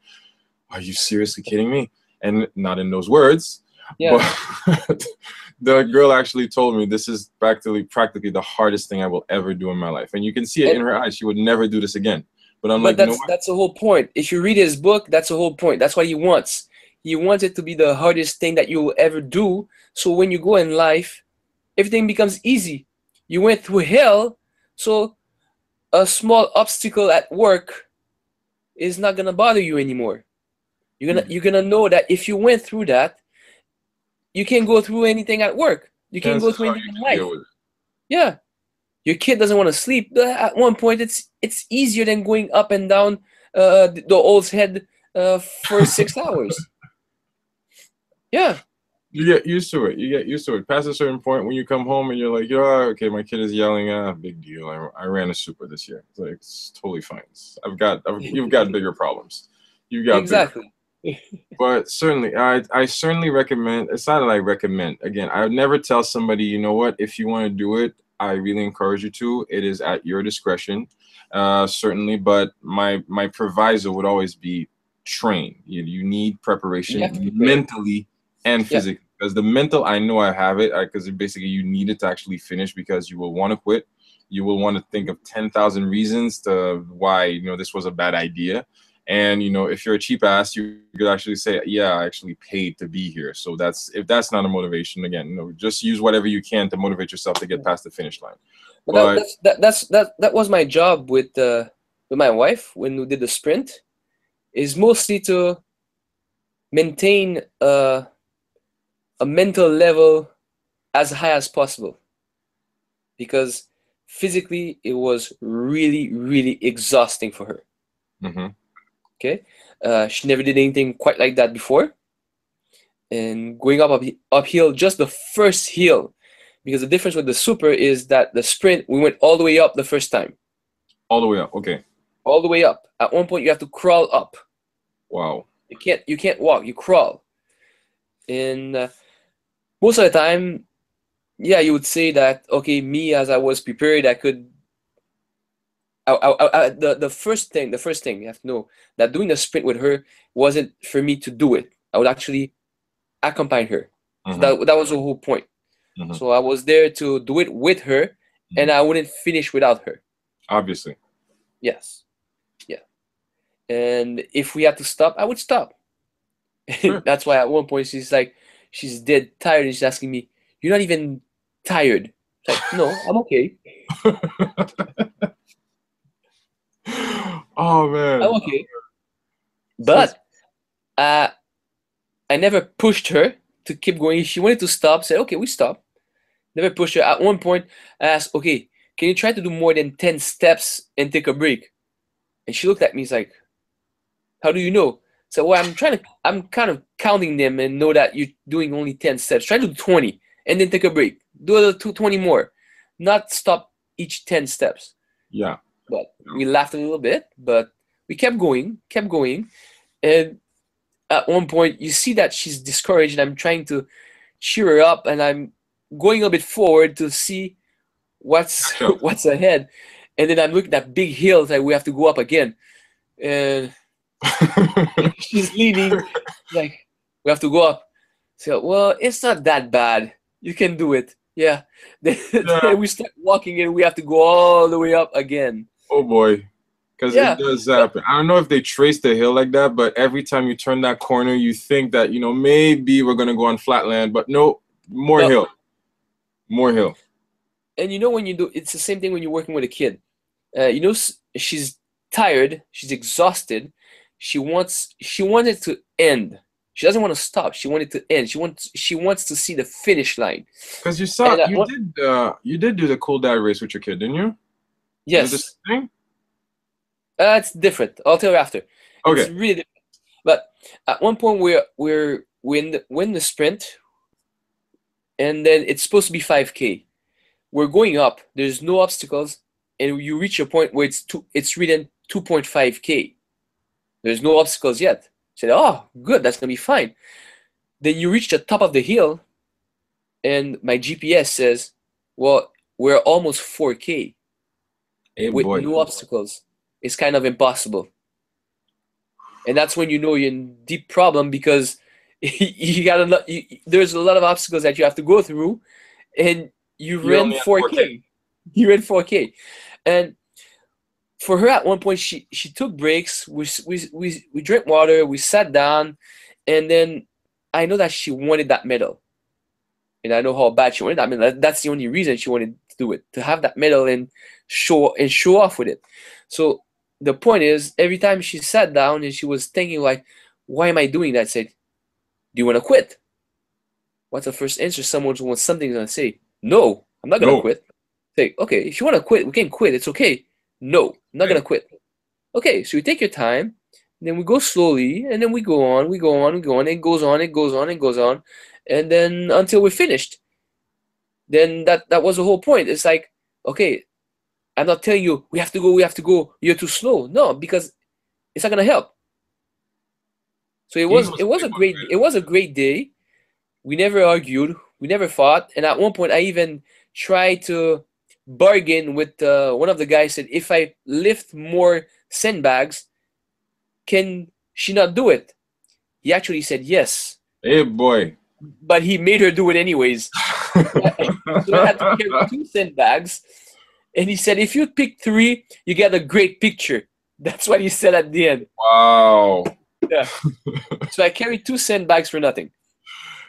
are you seriously kidding me? And not in those words Yeah. but [LAUGHS] the girl actually told me this is practically practically the hardest thing I will ever do in my life. And you can see it in her eyes. She would never do this again. But I'm but like, that's what? that's the whole point. If you read his book, that's the whole point. That's what he wants. He wants it to be the hardest thing that you will ever do. So when you go in life, everything becomes easy. You went through hell, so a small obstacle at work is not gonna bother you anymore. You're gonna hmm. you're gonna know that if you went through that, you can't go through anything at work. You can't go through anything in life. deal with it. Yeah. Your kid doesn't want to sleep. At one point, it's it's easier than going up and down uh, the Owl's Head uh, for [LAUGHS] six hours. Yeah. You get used to it. You get used to it. Past a certain point, when you come home and you're like, oh, okay, my kid is yelling. Ah, big deal. I, I ran a super this year. It's like it's totally fine. I've got I've, you've got [LAUGHS] bigger problems. You got bigger exactly. But certainly I, I certainly recommend it's not that i recommend. Again i would never tell somebody you know what? If you want to do it i really encourage you to. It is at your discretion uh certainly but my my proviso would always be train. You, you need preparation You have to be prepared. mentally and Yeah. physically because the mental i know i have it because basically you need it to actually finish because you will want to quit. You will want to think of 10,000 reasons to why you know this was a bad idea and you know if you're a cheap ass you could actually say yeah i actually paid to be here. So that's if that's not a motivation again you know just use whatever you can to motivate yourself to get past the finish line. But, But- that, that's that, that's that that was my job with uh, with my wife when we did the sprint, is mostly to maintain uh, a mental level as high as possible, because physically it was really really exhausting for her. hmm Okay, uh, she never did anything quite like that before, and going up up uphill, just the first hill, because the difference with the super is that the sprint we went all the way up the first time, all the way up okay all the way up. At one point, you have to crawl up. wow You can't you can't walk. You crawl, and uh, most of the time, yeah, you would say that okay, me as I was prepared, I could. I, I, I, the the first thing, the first thing you have to know that doing the sprint with her wasn't for me to do it. I would actually accompany her. Mhm, That that was the whole point. mhm. So I was there to do it with her, and I wouldn't finish without her. obviously Yes. Yeah. And if we had to stop, I would stop. [LAUGHS] Sure. That's why at one point she's like, she's dead tired and she's asking me, You're not even tired. It's like, no, I'm okay. [LAUGHS] oh man I'm okay. But uh, I never pushed her to keep going. She wanted to stop, said, Okay, we stop. Never pushed her. At one point, I asked, Okay, can you try to do more than 10 steps and take a break? And she looked at me, it's like, How do you know? So well, I'm trying to I'm kind of counting them and know that you're doing only 10 steps. Try to do 20 and then take a break. Do a little two- 20 more. Not stop each 10 steps. yeah But we laughed a little bit, but we kept going, kept going. And at one point you see that she's discouraged and I'm trying to cheer her up and I'm going a bit forward to see what's [LAUGHS] what's ahead. And then I'm looking at big hills that we have to go up again. And [LAUGHS] she's leaning like we have to go up so well it's not that bad you can do it yeah [LAUGHS] Yeah. then we start walking and we have to go all the way up again oh boy because Yeah. it does happen i don't know if they trace the hill like that but every time you turn that corner you think that you know maybe we're gonna go on flatland but no more hill more hill and you know when you do it's the same thing when you're working with a kid uh, you know she's tired she's exhausted she wants she wanted to end. She doesn't want to stop. She wanted to end. She wants she wants to see the finish line. Because you saw And, uh, you did uh, you did do the cool dad race with your kid, didn't you? Yes, Was it the same thing? uh, it's different. I'll tell you after. Okay. It's really different. But at one point we're we're win the, win the sprint, and then it's supposed to be 5k. We're going up. There's no obstacles, and you reach a point where it's two. It's written 2.5k. There's no obstacles yet. Said, oh, good. That's gonna be fine. Then you reach the top of the hill, and my GPS says, well, we're almost 4k Hey with boy. no obstacles. It's kind of impossible. And that's when you know you're in deep problem because [LAUGHS] you got a lot. You, there's a lot of obstacles that you have to go through, and you You ran only have 4K. 4K. You ran 4K, and for her at one point she she took breaks. We we we we drank water. We sat down, and then I know that she wanted that medal, and I know how bad she wanted that medal. That- That's the only reason she wanted do it to have that medal and show and show off with it. So the point is, every time she sat down and she was thinking like, "Why am I doing that?" I said, "Do you want to quit?" What's the first answer someone wants something gonna say? No, I'm not gonna No. quit. Say, okay, if you want to quit, we can quit. It's okay. No, I'm not gonna quit. Okay, so you take your time, then we go slowly, and then we go on, we go on, we go on, it goes on, it goes on, it goes on, and then until we're finished. Then that that was the whole point. It's like, okay, I'm not telling you we have to go, we have to go. You're too slow. No, because it's not gonna help. So it was was it was a great it was a great day. We never argued. We never fought. And at one point, I even tried to bargain with uh, one of the guys. Said if I lift more sandbags, can she not do it? He actually said yes, Hey boy. but he made her do it anyways. [LAUGHS] So I had to carry two sandbags. And he said, if you pick three, you get a great picture. [LAUGHS] That's what he said at the end. wow. Yeah. So I carried two sandbags for nothing.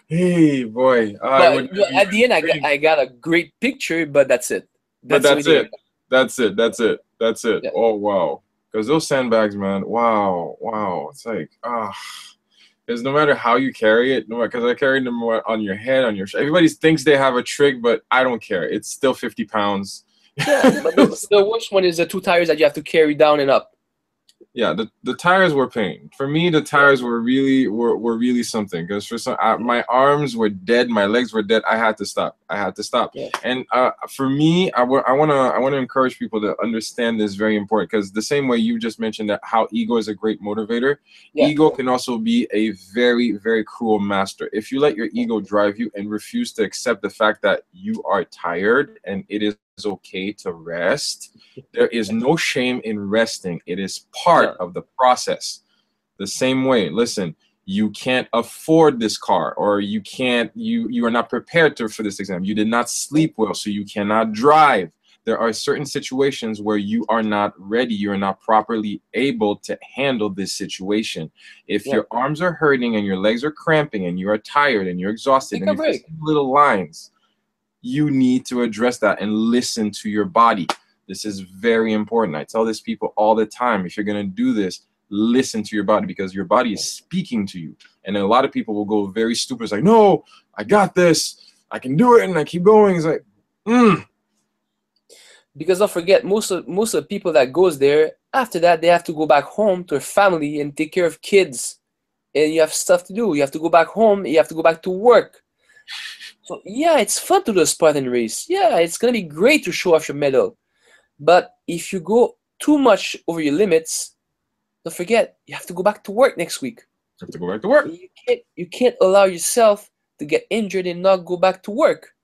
Hey boy. I But would- at the end, I got, I got a great picture, but that's it. But that's it. That's it. That's it. That's it. Yeah. Oh wow. Because those sandbags, man. Wow. Wow. It's like ah. Because no matter how you carry it, no because I carried them on your head, on your. Everybody thinks they have a trick, but I don't care. It's still fifty pounds. Yeah, but the, the worst one is the two tires that you have to carry down and up. Yeah, the, the tires were pain. For me, the tires were really were, were really something. Because for some, I, my arms were dead, my legs were dead. I had to stop. I had to stop. Yeah. And uh, for me, I wa- I wanna I wanna encourage people to understand this very important. Because the same way you just mentioned that how ego is a great motivator, Yeah. ego can also be a very very cruel master. If you let your ego drive you and refuse to accept the fact that you are tired and it is okay to rest, there is no shame in resting. It is part of the process. The same way, listen, you can't afford this car or you can't you you are not prepared to, for this exam. You did not sleep well, so you cannot drive. There are certain situations where you are not ready, you're not properly able to handle this situation. If Yeah. your arms are hurting and your legs are cramping and you are tired and you're exhausted Take and you're break. little lines, you need to address that and listen to your body. This is very important. I tell this people all the time. If you're going to do this, listen to your body because your body is speaking to you. And a lot of people will go very stupid. It's like, no, I got this. I can do it. And I keep going. It's like, mm, Because don't forget, most of most of the people that goes there after that they have to go back home to their family and take care of kids, and you have stuff to do. You have to go back home. You have to go back to work. So yeah, it's fun to do a Spartan race. Yeah, it's gonna be great to show off your medal, but if you go too much over your limits, don't forget you have to go back to work next week. I have to go back to work. You can't you can't allow yourself to get injured and not go back to work.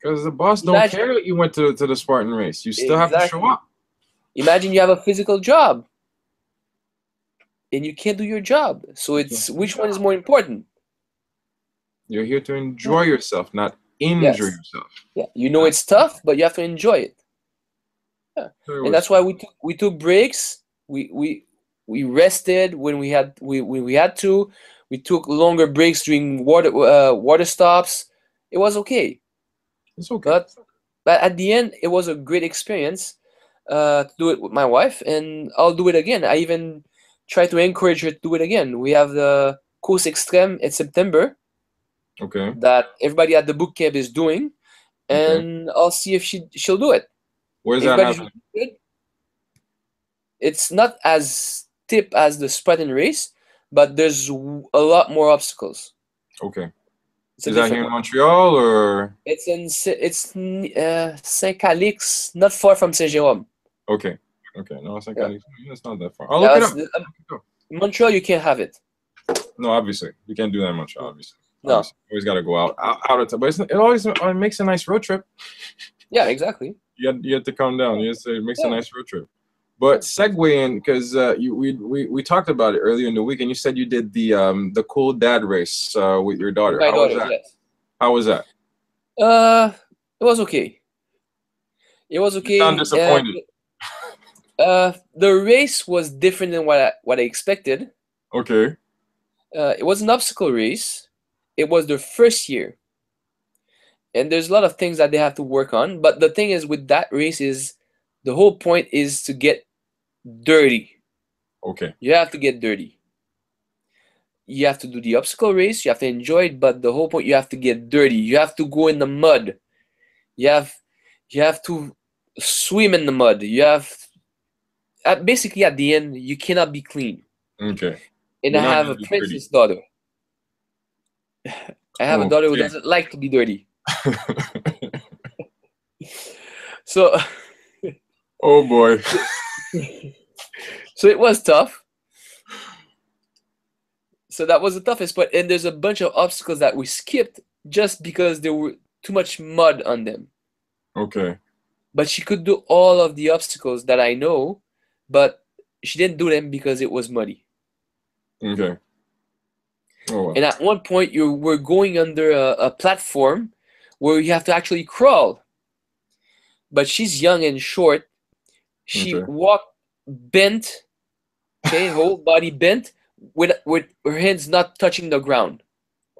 Because the boss don't Imagine- care that you went to, to the Spartan race. You still have to show up. Imagine you have a physical job and you can't do your job. So it's which one is more important? You're here to enjoy yourself, not injure Yes. yourself. Yeah, you know it's tough, but you have to enjoy it. Yeah, And that's why we took we took breaks. We we we rested when we had we when we had to. We took longer breaks during water uh, water stops. It was okay. it's okay. But but at the end, it was a great experience uh, to do it with my wife, and I'll do it again. I even try to encourage her to do it again. We have the Course Extreme in September Okay. that everybody at the boot camp is doing, Okay. and I'll see if she she'll do it. Where's that happening? It's not as steep as the Spartan race, but there's a lot more obstacles. Okay. It's Is that here in. Montreal or? It's in it's uh, Saint-Calixte, not far from Saint Jérôme. Okay. Okay. No, it's like Yeah. it's not that far. I'll look it up. the- um, it up. in Montreal, you can't have it. No, obviously you can't do that in Montreal. Obviously. No. You always got to go out, out out of town. But it always it makes a nice road trip. Yeah, exactly. You had, you had to calm down. You have to, it makes a nice road trip. But segue in because uh, you we, we we talked about it earlier in the week, and you said you did the um the cool dad race uh, with your daughter. My How daughter, was that? yes. How was that? Uh, it was okay. It was okay. sound disappointed. Uh, uh, the race was different than what I, what I expected. Okay. Uh, it was an obstacle race. It was their first year, and there's a lot of things that they have to work on. But the thing is, with that race, is the whole point is to get dirty. Okay. You have to get dirty. You have to do the obstacle race. You have to enjoy it, but the whole point you have to get dirty. You have to go in the mud. You have you have to swim in the mud. You have at, basically at the end you cannot be clean. Okay. And You're I have a be dirty. princess daughter. I have a oh, daughter who Okay. doesn't like to be dirty. [LAUGHS] [LAUGHS] So oh boy. [LAUGHS] so it was tough. So that was the toughest part. And there's a bunch of obstacles that we skipped just because there were too much mud on them. Okay. But she could do all of the obstacles that I know, but she didn't do them because it was muddy. Okay. Oh well. And at one point, you were going under a, a platform where you have to actually crawl. But she's young and short. She Okay. walked bent, okay, [LAUGHS] whole body bent, with with her hands not touching the ground.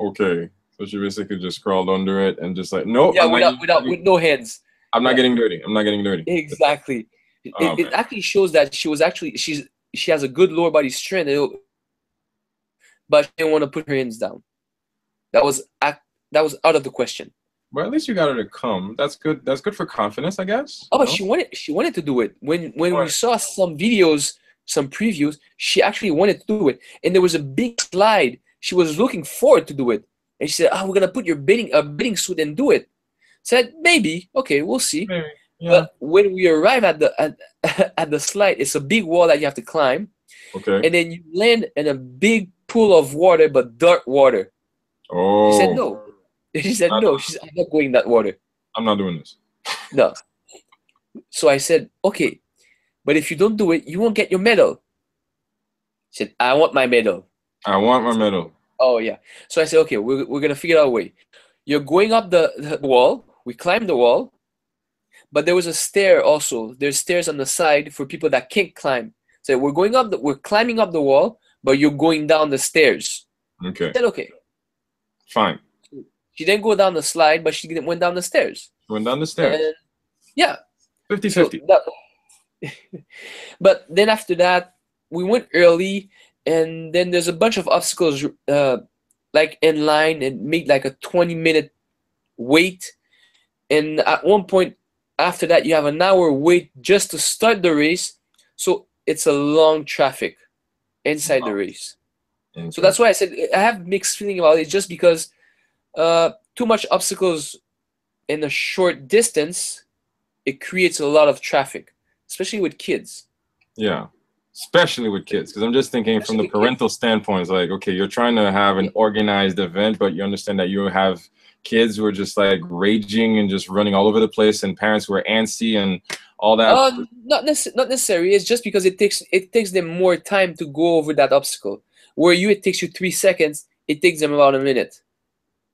Okay. So she basically just crawled under it and just like, nope. Yeah, I'm without without with no hands. I'm not yeah. getting dirty. I'm not getting dirty. [LAUGHS] Exactly. Oh, it, Oh, it man. actually shows that she was actually she's she has a good lower body strength, it- but she didn't want to put her hands down. That was that was out of the question. But at least you got her to come. That's good. That's good for confidence, I guess. Oh, but No? she wanted she wanted to do it. When when we saw some videos, some previews, she actually wanted to do it. And there was a big slide. She was looking forward to do it. And she said, Oh, we're gonna put your bidding a bidding suit and do it. Said, maybe, okay, we'll see. Maybe. Yeah. But when we arrive at the at, [LAUGHS] at the slide, it's a big wall that you have to climb, okay. and then you land in a big pool of water, but dark water. oh. [LAUGHS] She said no. She said no. She's I'm not going that water. I'm not doing this. [LAUGHS] No. So I said, okay, but if you don't do it, you won't get your medal. She said, I want my medal. I want my medal. Oh yeah. So I said, okay, we're, we're gonna figure out a way. You're going up the, the wall. We climbed the wall, but there was a stair also. There's stairs on the side for people that can't climb. So we're going up the, we're climbing up the wall, but you're going down the stairs. Okay. I said, okay. Fine. She didn't go down the slide, but she didn't- went down the stairs. Went down the stairs. And yeah, 50 So 50. that- [LAUGHS] but then after that, we went early, and then there's a bunch of obstacles, uh, like in line, and made like a 20 minute wait. And at one point after that, you have an hour wait just to start the race. So it's a long traffic inside the race. So that's why I said I have mixed feeling about it, just because uh, too much obstacles in a short distance, it creates a lot of traffic, especially with kids. Yeah. Especially with kids. Because I'm just thinking from the Especially with kids. parental standpoint, it's like, okay, you're trying to have an organized event, but you understand that you have kids who are just like raging and just running all over the place and parents who are antsy and all that. Uh, not necess- not necessarily. It's just because it takes it takes them more time to go over that obstacle. Where you it takes you three seconds, it takes them about a minute.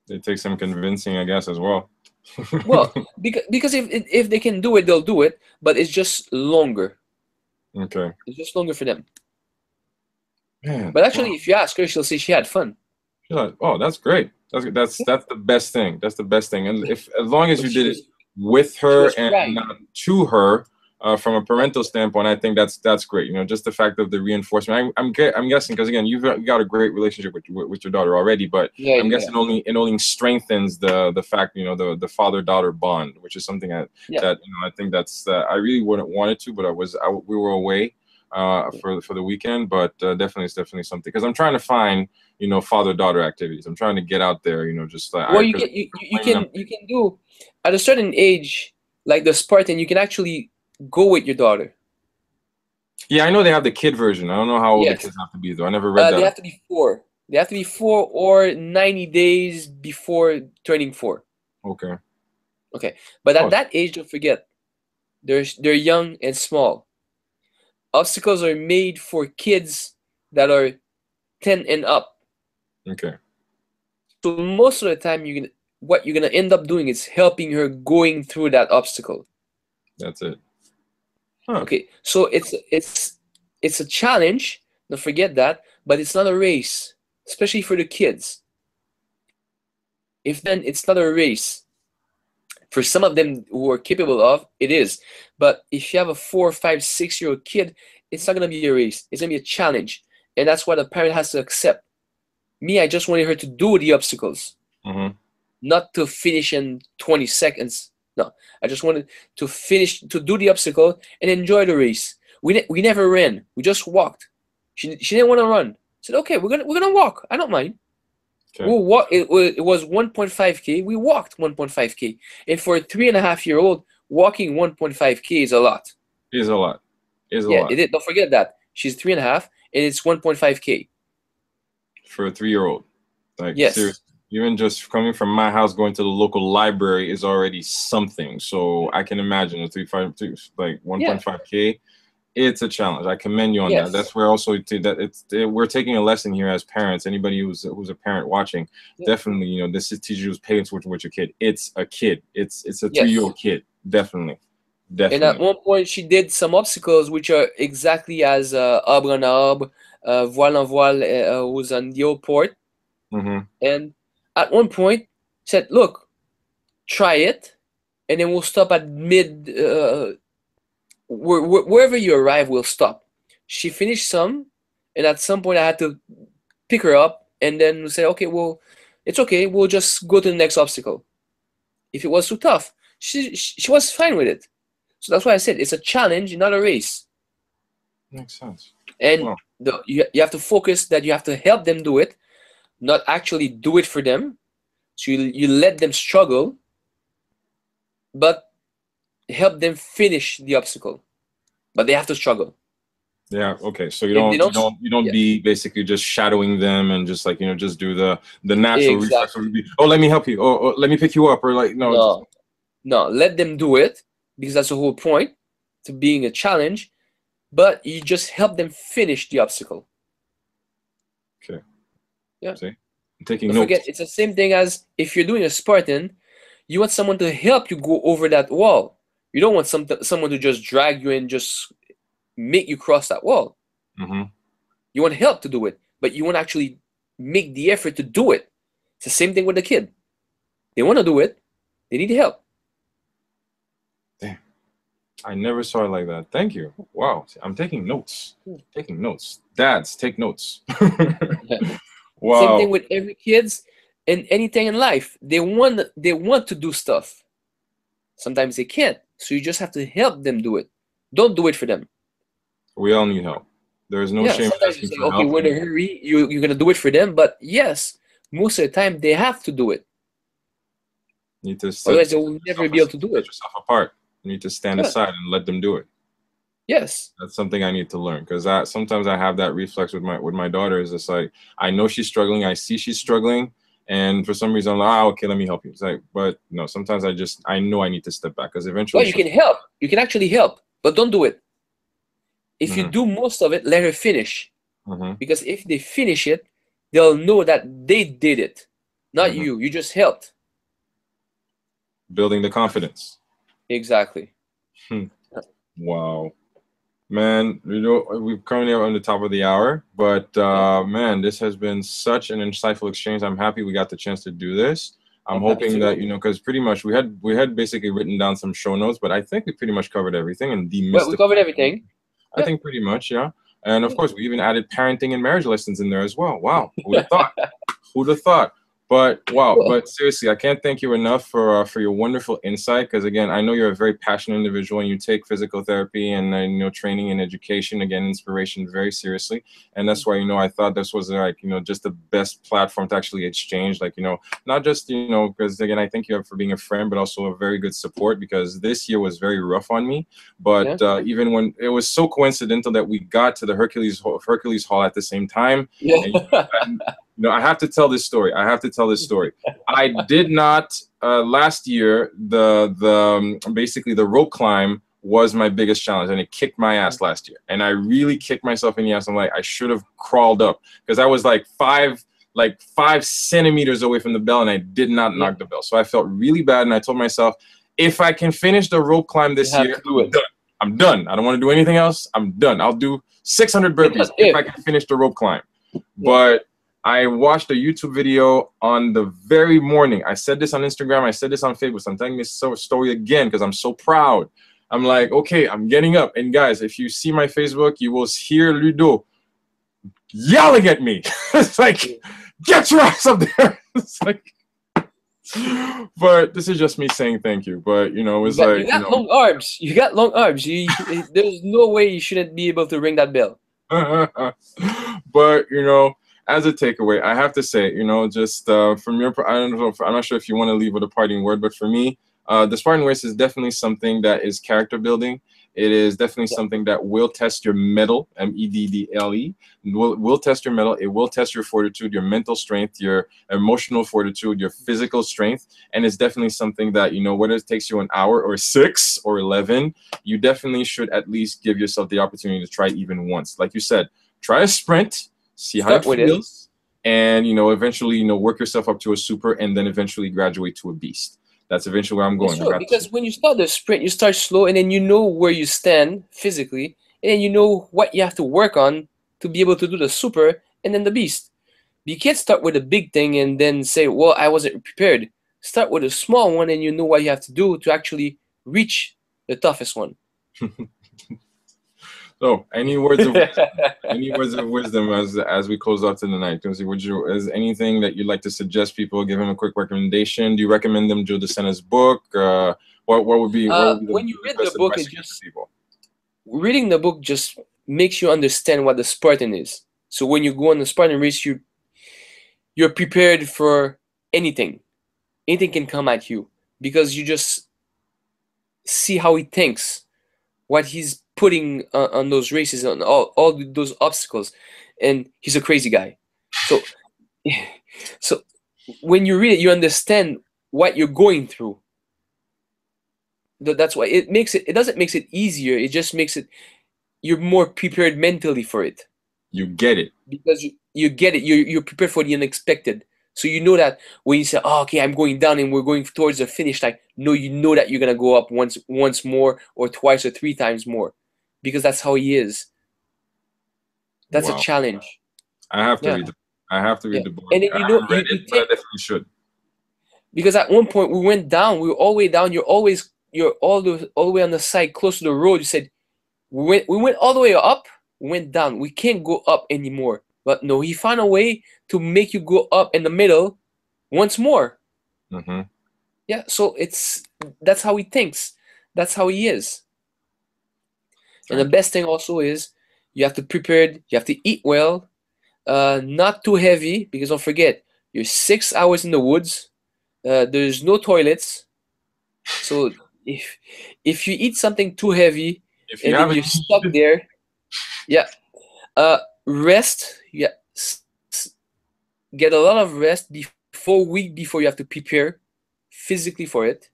it takes some convincing, I guess, as well. [LAUGHS] Well, because because if if they can do it, they'll do it. But it's just longer. okay. It's just longer for them. Man, But actually, wow. if you ask her, she'll say she had fun. She's like, oh, that's great. That's that's that's the best thing. That's the best thing. And if as long as you did it with her and right. not to her, uh, from a parental standpoint, I think that's that's great. You know, just the fact of the reinforcement. I, am I'm, I'm guessing because again, you've got a great relationship with, with, with your daughter already, but yeah, I'm yeah. guessing only it only strengthens the the fact you know the the father daughter bond, which is something that yeah. that you know I think that's uh, I really wouldn't want it to, but I was I, we were away uh, for for the weekend, but uh, definitely it's definitely something because I'm trying to find you know father daughter activities. I'm trying to get out there, you know, just like well, I, you can you, you can them. you can do at a certain age like the Spartan, you can actually go with your daughter. Yeah, I know they have the kid version. I don't know how old yes. the kids have to be though. I never read uh, that. They have to be four. They have to be four or ninety days before turning four. Okay. Okay, but at oh. that age, don't forget, they're they're young and small. Obstacles are made for kids that are ten and up. Okay. So most of the time, you can what you're gonna end up doing is helping her going through that obstacle. That's it. Huh. Okay, so it's it's it's a challenge. Don't forget that, but it's not a race, especially for the kids. If then it's not a race, for some of them who are capable of, it is. But if you have a four, five, six year old kid, it's not gonna be a race. It's gonna be a challenge, and that's what a parent has to accept. Me, I just wanted her to do the obstacles, mm-hmm. not to finish in 20 seconds no, I just wanted to finish to do the obstacle and enjoy the race. We ne- we never ran. We just walked. She she didn't want to run. I said, okay, we're gonna we're gonna walk. I don't mind. Okay. We'll walk. It, it was 1.5k. We walked 1.5k, and for a three and a half year old, walking 1.5k is a lot. Is a lot. Is a yeah, lot. It is. Don't forget that she's three and a half, and it's 1.5k. For a three year old, like yes. seriously even just coming from my house going to the local library is already something so i can imagine a 352 like 1.5k it's a challenge i commend you on yes. that that's where also to, that it's it, we're taking a lesson here as parents anybody who's who's a parent watching definitely you know this is teaching you patience with, with your kid it's a kid it's it's a yes. three-year-old kid definitely Definitely. And at one point, she did some obstacles which are exactly as uh, Arbre en Arbre, uh, Voile en Voile uh, was on the old port. Mm-hmm. And at one point said, "Look, try it, and then we'll stop at mid. Uh, wherever you arrive, we'll stop." She finished some, and at some point, I had to pick her up and then say, "Okay, well, it's okay. We'll just go to the next obstacle." If it was too tough, she she was fine with it. So that's why I said it's a challenge, not a race. Makes sense. And wow. the, you, you have to focus that you have to help them do it not actually do it for them. So you, you let them struggle, but help them finish the obstacle. But they have to struggle. Yeah. Okay. So you don't, don't, you don't you don't yeah. be basically just shadowing them and just like you know just do the the natural exactly. oh, let me help you. Or, or, let me pick you up. Or like no. No. No. Let them do it because that's the whole point to being a challenge. But you just help them finish the obstacle. Okay. Yeah. See? I'm taking Don't notes. forget, it's the same thing as if you're doing a Spartan, you want someone to help you go over that wall. You don't want some someone to just drag you and just make you cross that wall. Mm-hmm. You want help to do it, but you want to actually make the effort to do it. It's the same thing with the kid. They want to do it, they need help. Damn. I never saw it like that. Thank you. Wow. I'm taking notes. Hmm. Taking notes. Dads, take notes. [LAUGHS] Wow. Same thing with every kids and anything in life. They want they want to do stuff. Sometimes they can't. So you just have to help them do it. Don't do it for them. We all need help. There is no yeah, shame. Sometimes you say, okay, we're in a hurry. You you're gonna do it for them, but yes, most of the time they have to do it. You need to otherwise they will never be able to do it. Yourself apart. You need to stand yeah. aside and let them do it. Yes. That's something I need to learn because I sometimes I have that reflex with my with my daughter. Is it's like I know she's struggling, I see she's struggling, and for some reason I'm like, oh, okay, let me help you. It's like, but no, sometimes I just I know I need to step back because eventually. Well, you can help. You can actually help, but don't do it. If mm-hmm. you do most of it, let her finish. Mm-hmm. Because if they finish it, they'll know that they did it, not mm-hmm. you. You just helped. Building the confidence. Exactly. Hmm. wow. Man, you know, we're coming up on the top of the hour, but uh, man, this has been such an insightful exchange. I'm happy we got the chance to do this. I'm I'm hoping that you know because pretty much we had we had basically written down some show notes, but I think we pretty much covered everything and Well, we covered everything. I Yeah. think pretty much, yeah. And of course, we even added parenting and marriage lessons in there as well. Wow, who'd have thought? [LAUGHS] Who'd have thought? But wow, Cool. but seriously, I can't thank you enough for uh, for your wonderful insight. Because again, I know you're a very passionate individual, and you take physical therapy and uh, you know training and education, again, inspiration very seriously. And that's why you know I thought this was like you know just the best platform to actually exchange, like you know not just you know because again I thank you for being a friend, but also a very good support. Because this year was very rough on me, but uh, even when it was so coincidental that we got to the Hercules Hall, Hercules Hall at the same time. Yeah. And, know, I have to tell this story. I have to tell this story. I did not uh, last year. The the um, basically the rope climb was my biggest challenge, and it kicked my ass last year. And I really kicked myself in the ass. I'm like, I should have crawled up because I was like five like five centimeters away from the bell, and I did not knock the bell. So I felt really bad, and I told myself, if I can finish the rope climb this year. I'm done. I'm done. I don't want to do anything else. I'm done. I'll do 600 burpees if- I can finish the rope climb. But I watched a YouTube video on the very morning. I said this on Instagram. I said this on Facebook. So I'm telling this story again because I'm so proud. I'm like, okay, I'm getting up. And guys, if you see my Facebook, you will hear Ludo yelling at me. [LAUGHS] it's like, get your ass up there. [LAUGHS] it's like, but this is just me saying thank you. But you know, it's was you got, like, you know, long arms. You got long arms. You- there's no way you shouldn't be able to ring that bell. [LAUGHS] but you know, as a takeaway, I have to say, you know, just uh, from your, I don't know, if, I'm not sure if you want to leave with a parting word, but for me, uh, the Spartan race is definitely something that is character building. It is definitely Yeah. something that will test your metal, M E D D L E, will will test your metal. It will test your fortitude, your mental strength, your emotional fortitude, your physical strength, and it's definitely something that you know whether it takes you an hour or six or eleven, you definitely should at least give yourself the opportunity to try even once. Like you said, try a sprint, see how Start it with it. feels, and you know eventually you know work yourself up to a super, and then eventually graduate to a beast. That's eventually where I'm going. It's I true, got- because when you start the sprint, you start slow, and then you know where you stand physically, and then you know what you have to work on to be able to do the super and then the beast. You can't start with a big thing and then say, "Well, I wasn't prepared." Start with a small one, and you know what you have to do to actually reach the toughest one. [LAUGHS] so, any [LAUGHS] words of any words of wisdom as as we close out to the night? Josie, would you is anything that you'd like to suggest people? Give them a quick recommendation. Do you recommend them Joe De Sena's book? Uh, what what would be, what Uh, would be when you read the book, it you give to just- people? reading the book just makes you understand what the Spartan is. So when you go on the Spartan race, you you're prepared for anything. Anything can come at you because you just see how he thinks, what he's putting on, on those races, on all, all those obstacles, and he's a crazy guy. So, [SIGHS] so when you read it, you understand what you're going through. Th- That's why it makes it. It doesn't makes it easier. It just makes it. You're more prepared mentally for it You get it. because you, you get it. You're you're prepared for the unexpected. So you know that when you say, oh, "Okay, I'm going down and we're going towards the finish line," no, you know that you're gonna go up once once more or twice or three times more, because that's how he is. That's Wow. a challenge. I have to Yeah. read. The, I have to read Yeah. the book. And then you I know- you- you I take- definitely should. Because at one point we went down. We were all the way down. You're always you're all the all the way on the side, close to the road. You said we went we went all the way up. Went down. We can't go up anymore. But no, he found a way to make you go up in the middle once more. hmm Yeah, so it's that's how he thinks. That's how he is. And the best thing also is you have to prepare. You have to eat well, uh, not too heavy because don't forget you're six hours in the woods. Uh, there's no toilets, so if if you eat something too heavy If you and then you're stuck [LAUGHS] there, yeah, uh, rest. Yeah, get a lot of rest before week before you have to prepare physically for it.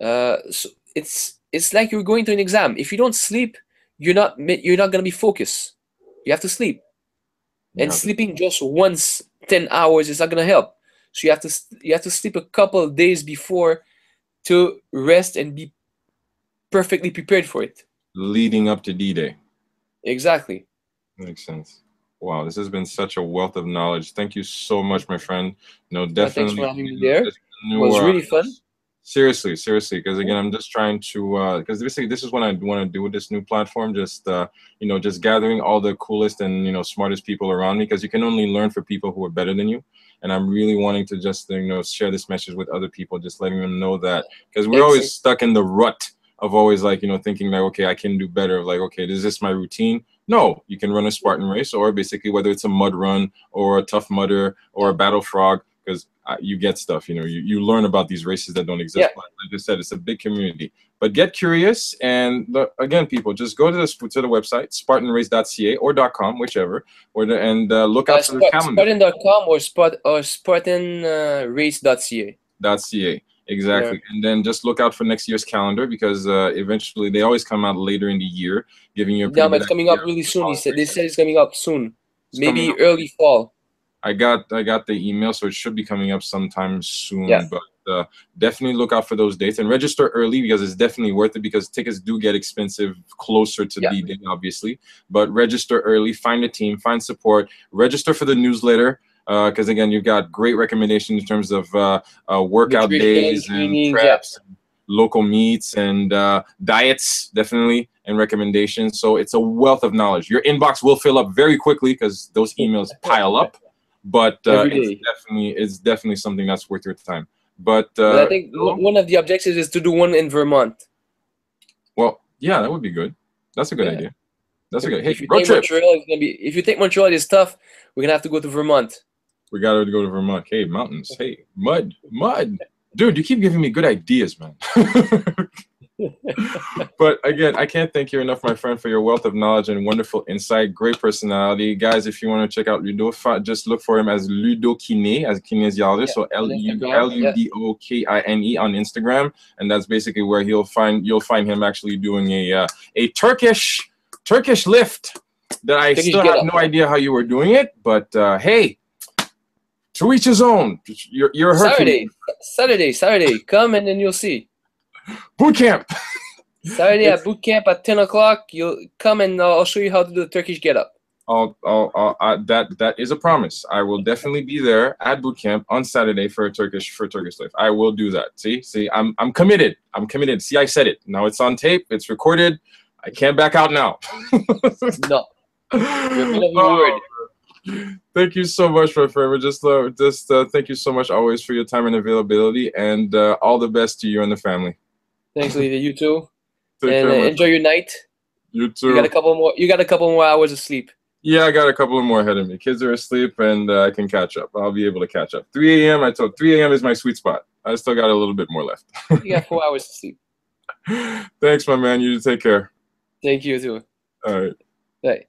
Uh, so it's it's like you're going to an exam. If you don't sleep, you're not you're not gonna be focused. You have to sleep, and sleeping just once ten hours is not gonna help. So you have to you have to sleep a couple of days before to rest and be perfectly prepared for it. leading up to D-Day. Exactly. Makes sense. Wow, this has been such a wealth of knowledge. Thank you so much, my friend. No, definitely. thanks for having me there. It was really fun. Seriously, seriously, because again, I'm just trying to, uh because basically this is what I want to do with this new platform. Just, uh, you know, just gathering all the coolest and you know smartest people around me, because you can only learn for people who are better than you. And I'm really wanting to just, you know, share this message with other people, just letting them know that, because we're always stuck in the rut of always like, you know, thinking like, okay, I can do better. Like, okay, is this my routine? No, you can run a Spartan race, or basically whether it's a mud run or a tough mudder or a battle frog, because you get stuff. You know, you, you learn about these races that don't exist. Yeah. Like I said, it's a big community. But get curious, and the, again, people, just go to the to the website spartanrace.ca or .com, whichever, or the, and uh, look Uh, out for the calendar. Spartan.com or Spart or SpartanRace.ca. .ca exactly and then just look out for next year's calendar because uh, eventually they always come out later in the year giving you a Yeah, but it's coming up really soon. He said they said it's coming up soon. it's Maybe up. early fall. I got i got the email so it should be coming up sometime soon but uh, definitely look out for those dates and register early because it's definitely worth it because tickets do get expensive closer to Yeah. the day obviously but register early find a team find support register for the newsletter because again you've got great recommendations in terms of uh, uh, workout days and yeah. preps local meats and uh, diets definitely and recommendations. So it's a wealth of knowledge. Your inbox will fill up very quickly because those emails pile up but uh, it's definitely it's definitely something that's worth your time but, uh, But I think one of the objectives is to do one in Vermont. well yeah that would be good that's a good Yeah. idea that's a good hey if you road take trip Montreal, it's gonna be. If you take Montreal, it's tough. We're gonna have to go to Vermont. we gotta go to vermont hey mountains hey mud mud dude you keep giving me good ideas man [LAUGHS] [LAUGHS] but again, I can't thank you enough, my friend, for your wealth of knowledge and wonderful insight. Great personality, guys. If you want to check out Ludo, just look for him as Ludo Kine, as kinesiologist. so L U L U D O K I N E on Instagram, and that's basically where he'll find you'll find him actually doing a uh, a Turkish Turkish lift. That I Turkish still have up. no idea how you were doing it, but uh, hey, to each his own. You're you're Hercules. Saturday, Saturday, Saturday. Come and then you'll see. Boot camp. Saturday at boot camp at ten o'clock. You'll come and uh, I'll show you how to do the Turkish get up. I'll, I'll, I'll, I, that that is a promise. I will definitely be there at boot camp on Saturday for a Turkish for Turkish life. I will do that. See, see, I'm I'm committed. I'm committed. See, I said it. Now it's on tape. It's recorded. I can't back out now. [LAUGHS] No, you're a man of your Oh. Thank you so much, my friend. Just, uh, just uh, thank you so much always for your time and availability, and uh, all the best to you and the family. Thanks, Olivia. You too. Take and uh, care, my enjoy your night. You too. You got a couple more. You got a couple more hours of sleep. Yeah, I got a couple more ahead of me. Kids are asleep, and uh, I can catch up. I'll be able to catch up. 3 a.m. I told 3 a.m. is my sweet spot. I still got a little bit more left. You got four hours of sleep. [LAUGHS] Thanks, my man. You take care. Thank you too. All right. Bye.